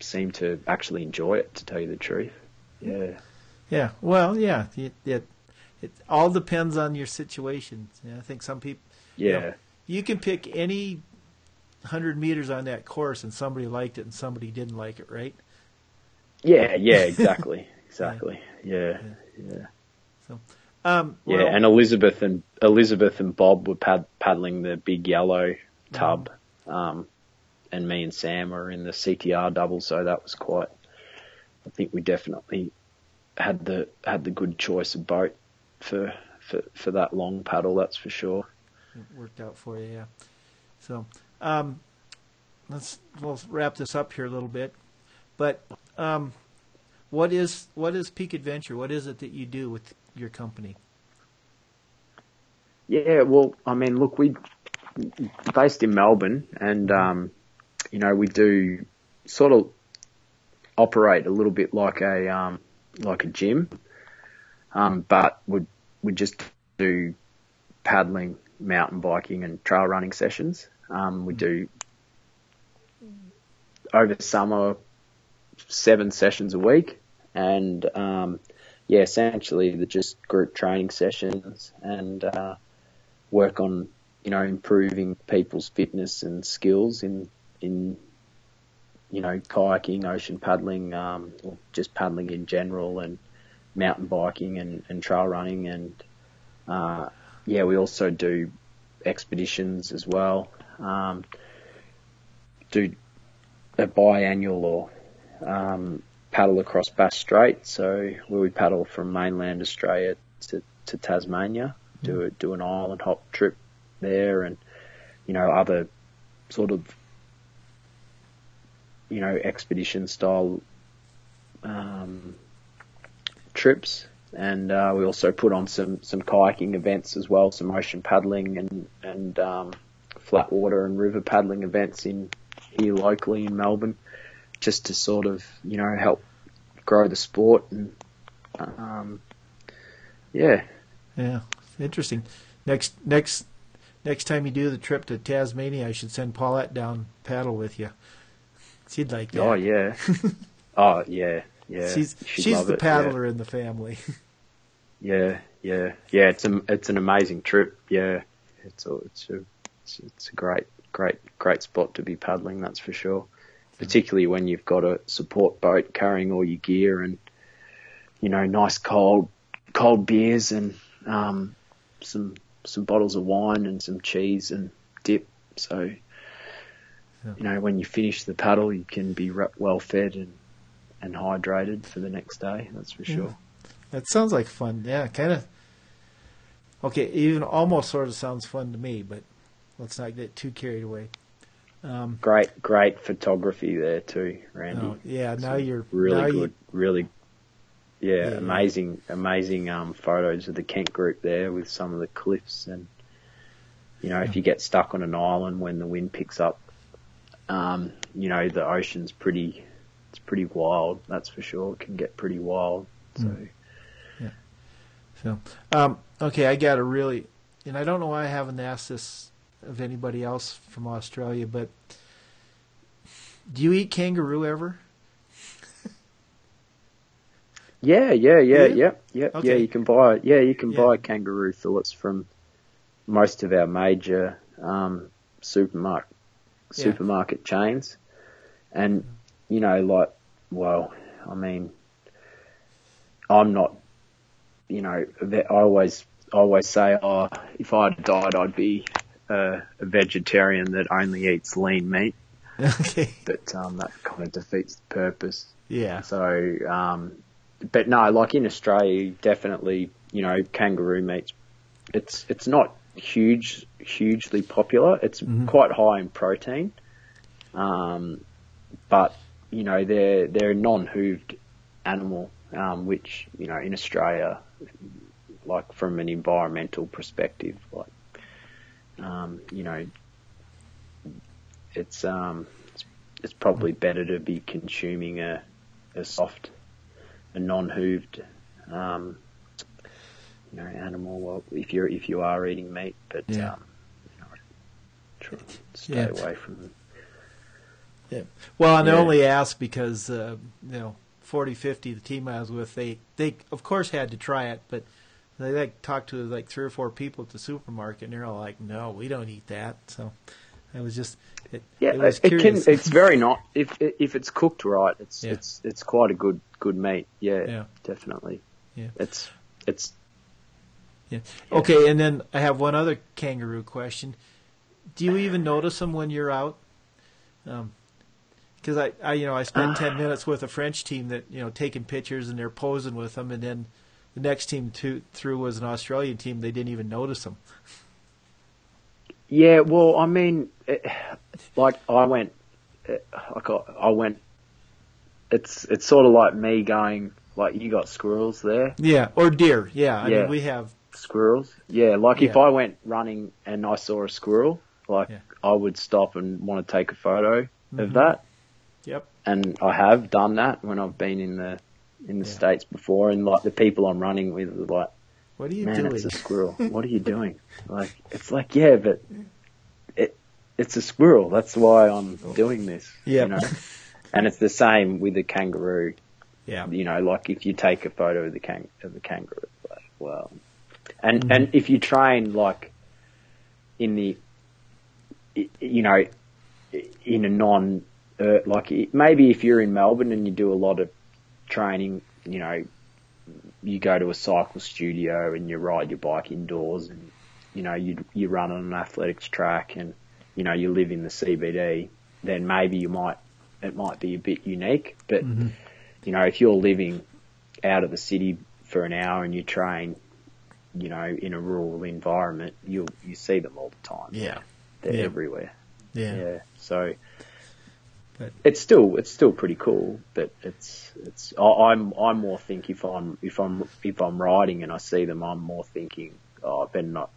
seemed to actually enjoy it, to tell you the truth. Yeah. Yeah. Well, yeah. It, it, it all depends on your situation. Yeah, I think some people. Yeah. know, you can pick any hundred meters on that course, and somebody liked it and somebody didn't like it, right? Yeah, yeah, exactly, *laughs* exactly. Yeah, yeah, Um, yeah. well, And Elizabeth and Elizabeth and Bob were pad- paddling the big yellow tub, um, and me and Sam were in the CTR double. So that was quite. I think we definitely had the had the good choice of boat for for for that long paddle. That's for sure. it worked out for you, yeah. So, um, let's we'll wrap this up here a little bit. But um, what is what is Peak Adventure? What is it that you do with your company? Yeah, well, I mean, look, we based in Melbourne, and um, you know, we do sort of operate a little bit like a um, like a gym, um, but we we just do paddling, mountain biking, and trail running sessions. Um, we do over summer seven sessions a week, and um, yeah, essentially the just group training sessions and uh, work on you know improving people's fitness and skills in in you know kayaking, ocean paddling, um, or just paddling in general, and mountain biking and, and trail running, and uh, yeah, we also do expeditions as well. Um, do a biannual or um, paddle across Bass Strait. So we paddle from mainland Australia to, to Tasmania, do a, do an island hop trip there, and you know other sort of you know expedition style um, trips. And uh, we also put on some, some kayaking events as well, some ocean paddling and and um, flat water and river paddling events in here locally in Melbourne, just to sort of you know help grow the sport and um, yeah. Yeah, interesting. Next next next time you do the trip to Tasmania, I should send Paulette down paddle with you. She'd like that. Oh yeah. *laughs* oh yeah. Yeah. She's She'd she's the it, paddler in the family. Yeah. *laughs* yeah, yeah, yeah. It's a, it's an amazing trip. Yeah, it's a, it's a, it's, it's a great, great, great spot to be paddling. That's for sure. Particularly when you've got a support boat carrying all your gear and, you know, nice cold, cold beers and um, some some bottles of wine and some cheese and dip. So, you know, when you finish the paddle, you can be well fed and and hydrated for the next day. That's for Yeah. sure. That sounds like fun. Yeah, kind of. Okay, even almost sort of sounds fun to me, but let's not get too carried away. Um, Great, great photography there too, Randy. no, yeah, now Some you're really good, really, yeah, Yeah. amazing, amazing um, photos of the Kent group there with some of the cliffs and you know if you get stuck on an island when the wind picks up, um, you know the ocean's pretty, it's pretty wild. That's for sure. It can get pretty wild. So Mm. So, um, okay, I got a really, and I don't know why I haven't asked this of anybody else from Australia, but do you eat kangaroo ever? *laughs* yeah, yeah, yeah, Yeah? yeah, yeah, Okay. yeah. You can buy, yeah, you can Yeah. buy kangaroo fillets from most of our major um, supermarket Yeah. supermarket chains, and you know, like, well, I mean, I'm not, you know, I always I always say, oh, if I died, I'd be a vegetarian that only eats lean meat, *laughs* okay, but um, that kind of defeats the purpose. yeah, So, um, but no, like in Australia, definitely, you know, kangaroo meat. It's it's not huge, hugely popular. It's Mhm. quite high in protein, um, but you know, they're they're a non-hooved animal, um, which you know, in Australia, like from an environmental perspective, like um, you know, it's um, it's, it's probably better to be consuming a a soft, a non-hooved, um, you know, animal. Well, if you're if you are eating meat, but Yeah. um, you know, try, stay Yeah. away from them. Well, and I only ask because uh, you know, 40, 50, the team I was with, they they of course had to try it, but they like talked to like three or four people at the supermarket, and they're all like, "No, we don't eat that." So it was just, it, Yeah, it was it, can. It's very not if if it's cooked right. It's Yeah. it's it's quite a good good meat. Yeah, Yeah. definitely. Yeah. it's it's Yeah. Okay, and then I have one other kangaroo question. Do you even notice them when you're out? Um, Because I, I, you know, I spent ten *sighs* minutes with a French team that you know taking pictures and they're posing with them, and then the next team to, through was an Australian team. They didn't even notice them. yeah. Well, I mean, it, like I went, it, like I, I went. It's it's sort of like me going like you got squirrels there. Yeah, or deer. Yeah, I Yeah. mean we have. Squirrels. Yeah, like if I went running and I saw a squirrel, like Yeah. I would stop and want to take a photo Mhm. of that. Yep. and I have done that when I've been in the in the Yeah. states before, and like the people I'm running with are like, What are you "Man, doing? it's a squirrel. *laughs* what are you doing?" Like it's like, yeah, but it it's a squirrel. That's why I'm doing this. Yep. You know? and it's the same with the kangaroo. Yeah. You know, like if you take a photo of the kang- of the kangaroo, but, well, and Mm-hmm. and if you train like in the, you know, in a non, uh, like maybe if you're in Melbourne and you do a lot of training, you know, you go to a cycle studio and you ride your bike indoors and you know you you run on an athletics track and you know you live in the CBD, then maybe you might it might be a bit unique. But mm-hmm. you know if you're living out of the city for an hour and you train, you know in a rural environment, you you see them all the time. Yeah. They're Yeah. everywhere. Yeah. Yeah. So But- it's still it's still pretty cool, but it's it's I, I'm I'm more think if I'm if I'm if I'm riding and I see them, I'm more thinking, oh, I better not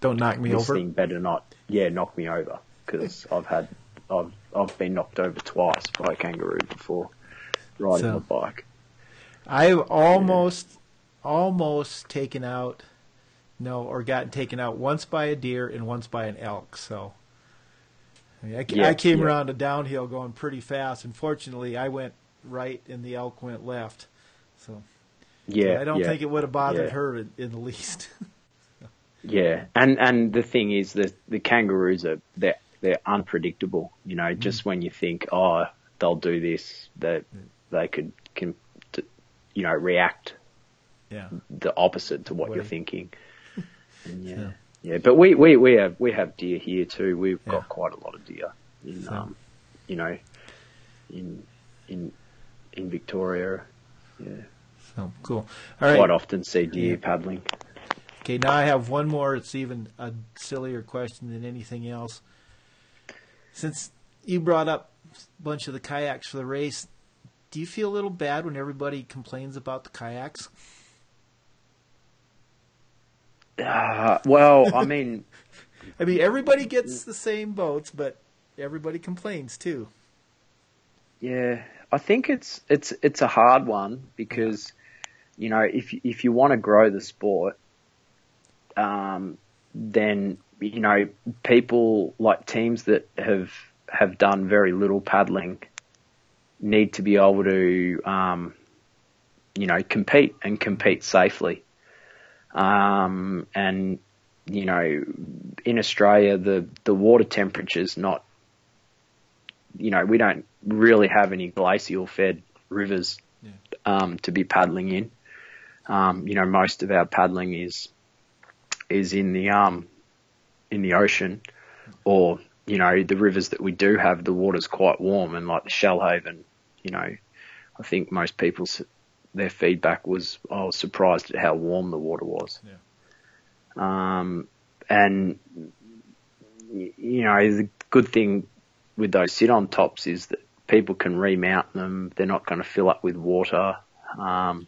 Don't knock me this over. thing better not yeah knock me over because I've had I've I've been knocked over twice by a kangaroo before riding So- a bike. I've almost, almost taken out, no, or gotten taken out once by a deer and once by an elk. So I, mean, I, Yeah, I came yeah. around a downhill going pretty fast. Unfortunately, I went right and the elk went left. So Yeah, I don't think it would have bothered her in, in the least. *laughs* Yeah, and and the thing is that the kangaroos are they're they're unpredictable. You know, mm-hmm. just when you think, oh, they'll do this, that mm-hmm. they could can, you know, react yeah. the opposite to what Way. you're thinking. *laughs* And yeah, yeah. But we, we, we have we have deer here too. We've Yeah. got quite a lot of deer in So- um, you know, in in in Victoria. Yeah, So cool. All right. quite often see deer Yeah. paddling. Okay, now I have one more. It's even a sillier question than anything else. Since you brought up a bunch of the kayaks for the race, do you feel a little bad when everybody complains about the kayaks? Uh, well, I mean, *laughs* I mean, everybody gets the same boats, but everybody complains too. Yeah, I think it's it's it's a hard one because you know if if you want to grow the sport, um, then you know people like teams that have have done very little paddling need to be able to um, you know compete and compete safely. Um, and you know in Australia the the water temperature's not you know, we don't really have any glacial fed rivers Yeah. um, to be paddling in. Um, you know, most of our paddling is is in the um in the ocean, or you know, the rivers that we do have, the water's quite warm, and like the Shoalhaven, you know, I think most people's their feedback was I was surprised at how warm the water was. Um, and you know, the good thing with those sit-on tops is that people can remount them. They're not going to fill up with water. Um,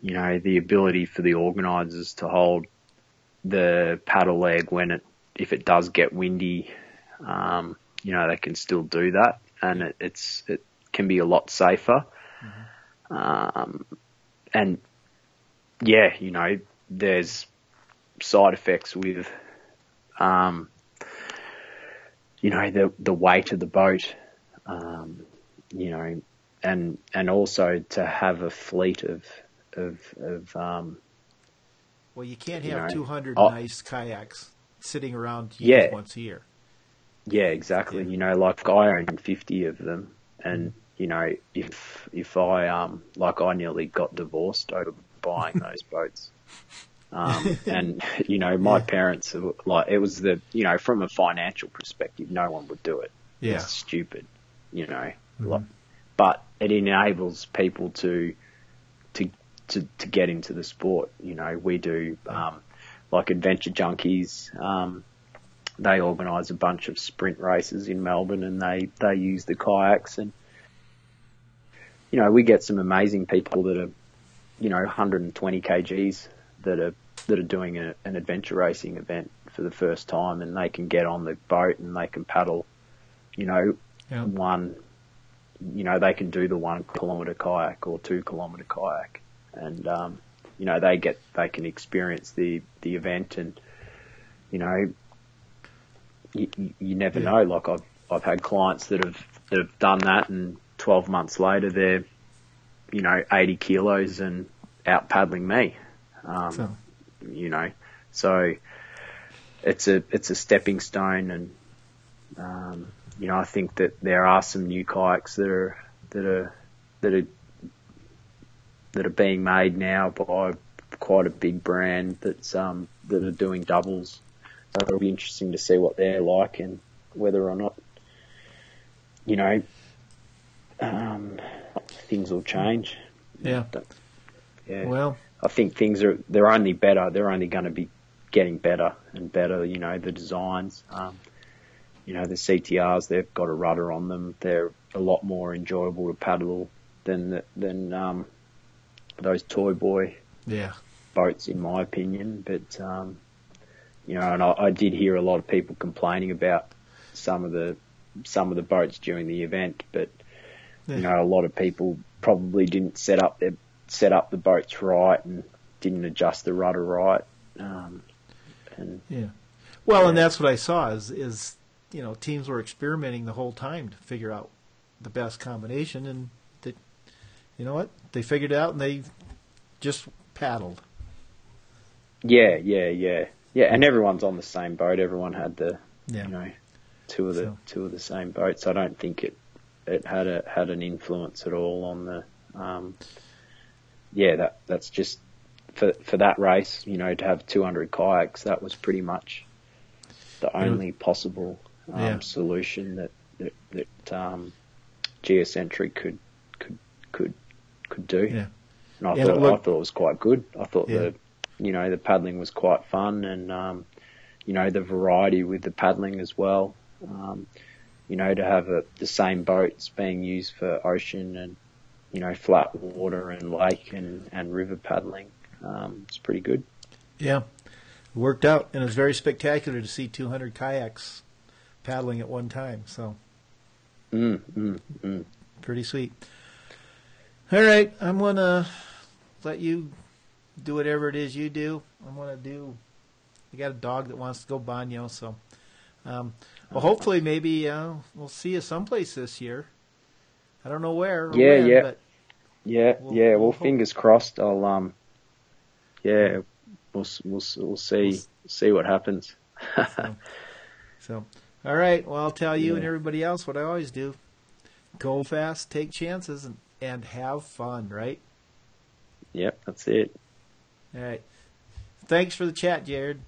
you know, the ability for the organisers to hold the paddle leg when it, if it does get windy, um, you know, they can still do that, and it, it's it can be a lot safer. Um, and yeah, you know, there's side effects with um, you know, the the weight of the boat, um, you know, and and also to have a fleet of of of um, Well, you can't You have know, 200 oh. nice kayaks sitting around Yeah. once a year. yeah, exactly. Yeah. You know, like I own fifty of them, and you know, if if I um like I nearly got divorced over buying those *laughs* boats. Um, *laughs* and you know, my parents were like it was the you know from a financial perspective, no one would do it. Yeah. It's stupid, you know. Mhm. Like, but it enables people to to to to get into the sport. You know, we do um, like Adventure Junkies. Um, they organise a bunch of sprint races in Melbourne, and they they use the kayaks, and you know we get some amazing people that are you know 120 kgs that are that are doing a, an adventure racing event for the first time, and they can get on the boat and they can paddle, you know, Yeah. one, you know, they can do the one kilometre kayak or two kilometre kayak, and um, you know they get they can experience the the event, and you know, you, you- you never Yeah. know. Like I've I've had clients that have that have done that, and 12 months later they're you know, 80 kilos and out paddling me. Um, So, you know, so it's a it's a stepping stone, and um, you know, I think that there are some new kayaks that are that are that are that are being made now by quite a big brand that's um, that are doing doubles. So it'll be interesting to see what they're like and whether or not you know um, things will change. yeah. Yeah. Well, I think things are they're only better. They're only going to be getting better and better. You know the designs. Um, you know the CTRs. They've got a rudder on them. They're a lot more enjoyable to paddle than the, than um, those toy boy yeah. boats, in my opinion. But um, you know, and I, I did hear a lot of people complaining about some of the some of the boats during the event, but you know, a lot of people probably didn't set up their set up the boats right and didn't adjust the rudder right. Um, and Yeah. Well, and that's what I saw is is you know teams were experimenting the whole time to figure out the best combination, and they, you know what they figured out, and they just paddled. yeah, yeah, yeah, yeah. And everyone's on the same boat. Everyone had the Yeah. you know two of the So- two of the same boats. I don't think it it had a had an influence at all on the um, yeah that that's just for for that race you know to have 200 kayaks that was pretty much the only possible um, Yeah. solution that that, that um, geocentric could could could could do Yeah. and I it thought I thought it was quite good I thought Yeah. the you know the paddling was quite fun and um, you know the variety with the paddling as well um, you know, to have a, the same boats being used for ocean and, you know, flat water and lake and, and river paddling. Um, it's pretty good. Yeah, it worked out, and it was very spectacular to see 200 kayaks paddling at one time. So Mm, mm, mm. pretty sweet. All right, I'm gonna let you do whatever it is you do. I'm gonna do. I got a dog that wants to go banyo, so um, well, hopefully, maybe uh, we'll see you someplace this year. I don't know where. Yeah, when, yeah. Yeah, We'll- yeah. we'll Well, hope- fingers crossed. I'll, um, yeah, we'll, s- we'll, s- we'll see, see what happens. so, all right. Well, I'll tell you and everybody else what I always do: go fast, take chances, and and have fun. Right. yep, that's it. All right. Thanks for the chat, Jared.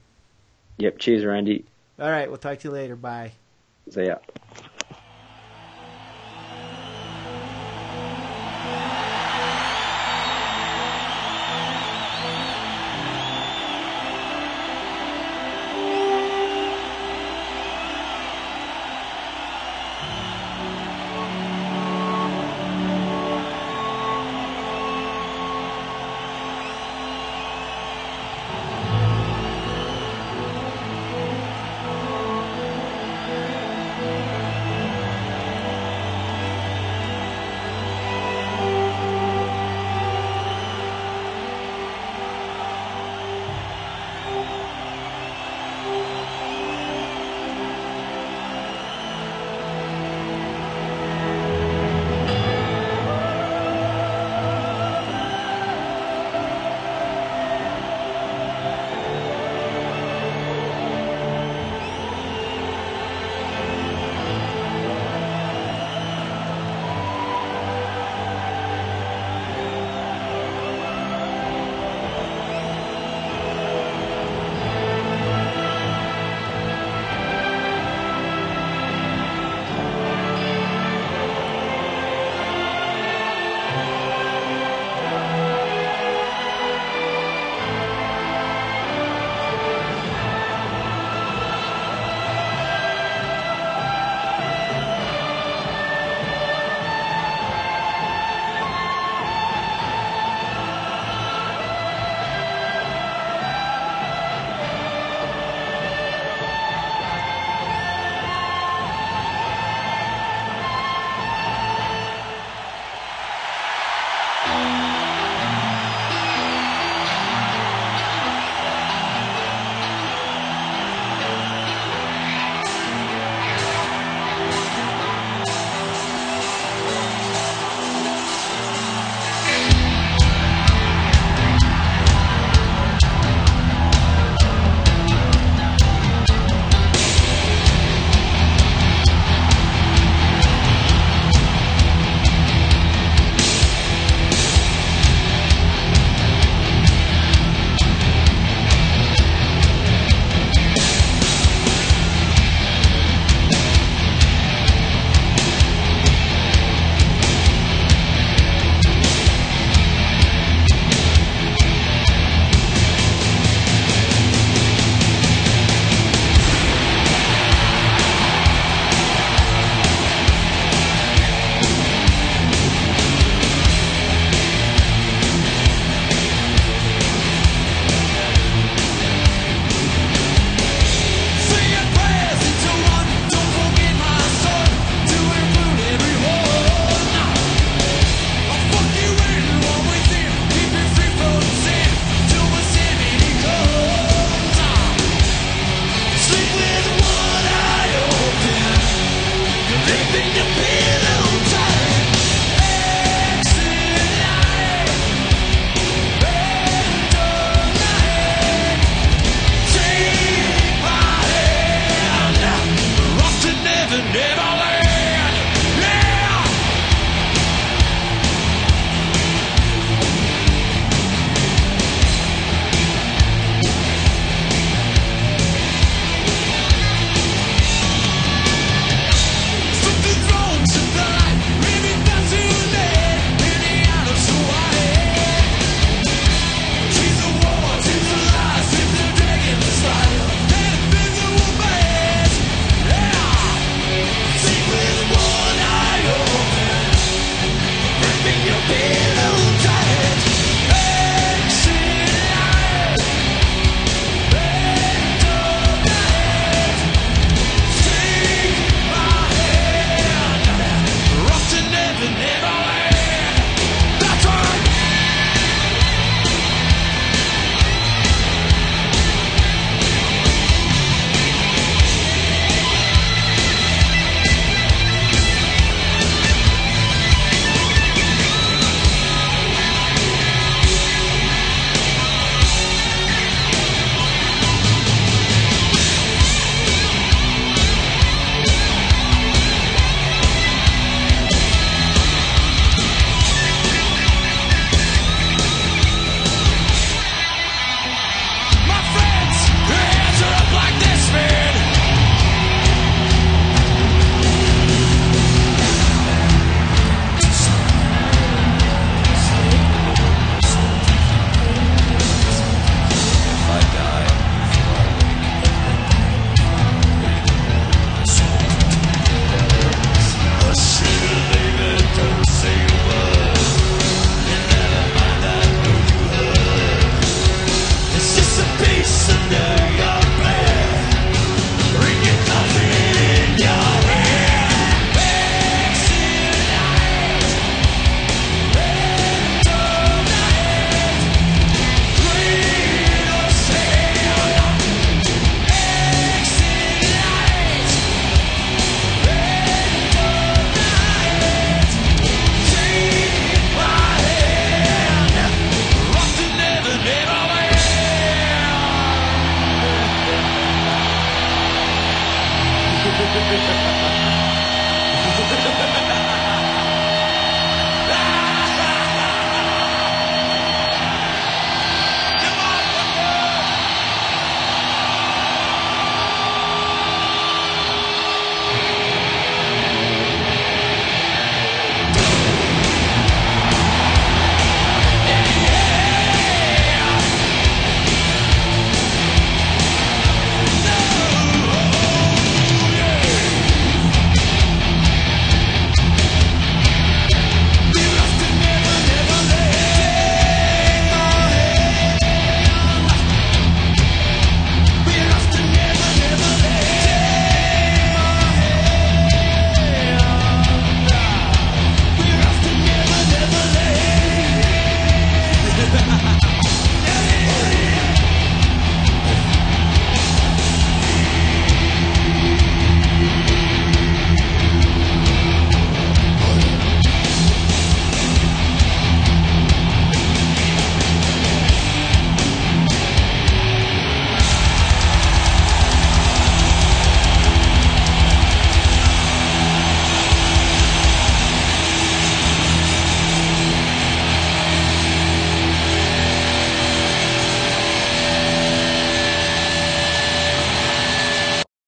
Yep. Cheers, Randy. All right. We'll talk to you later. Bye. See ya.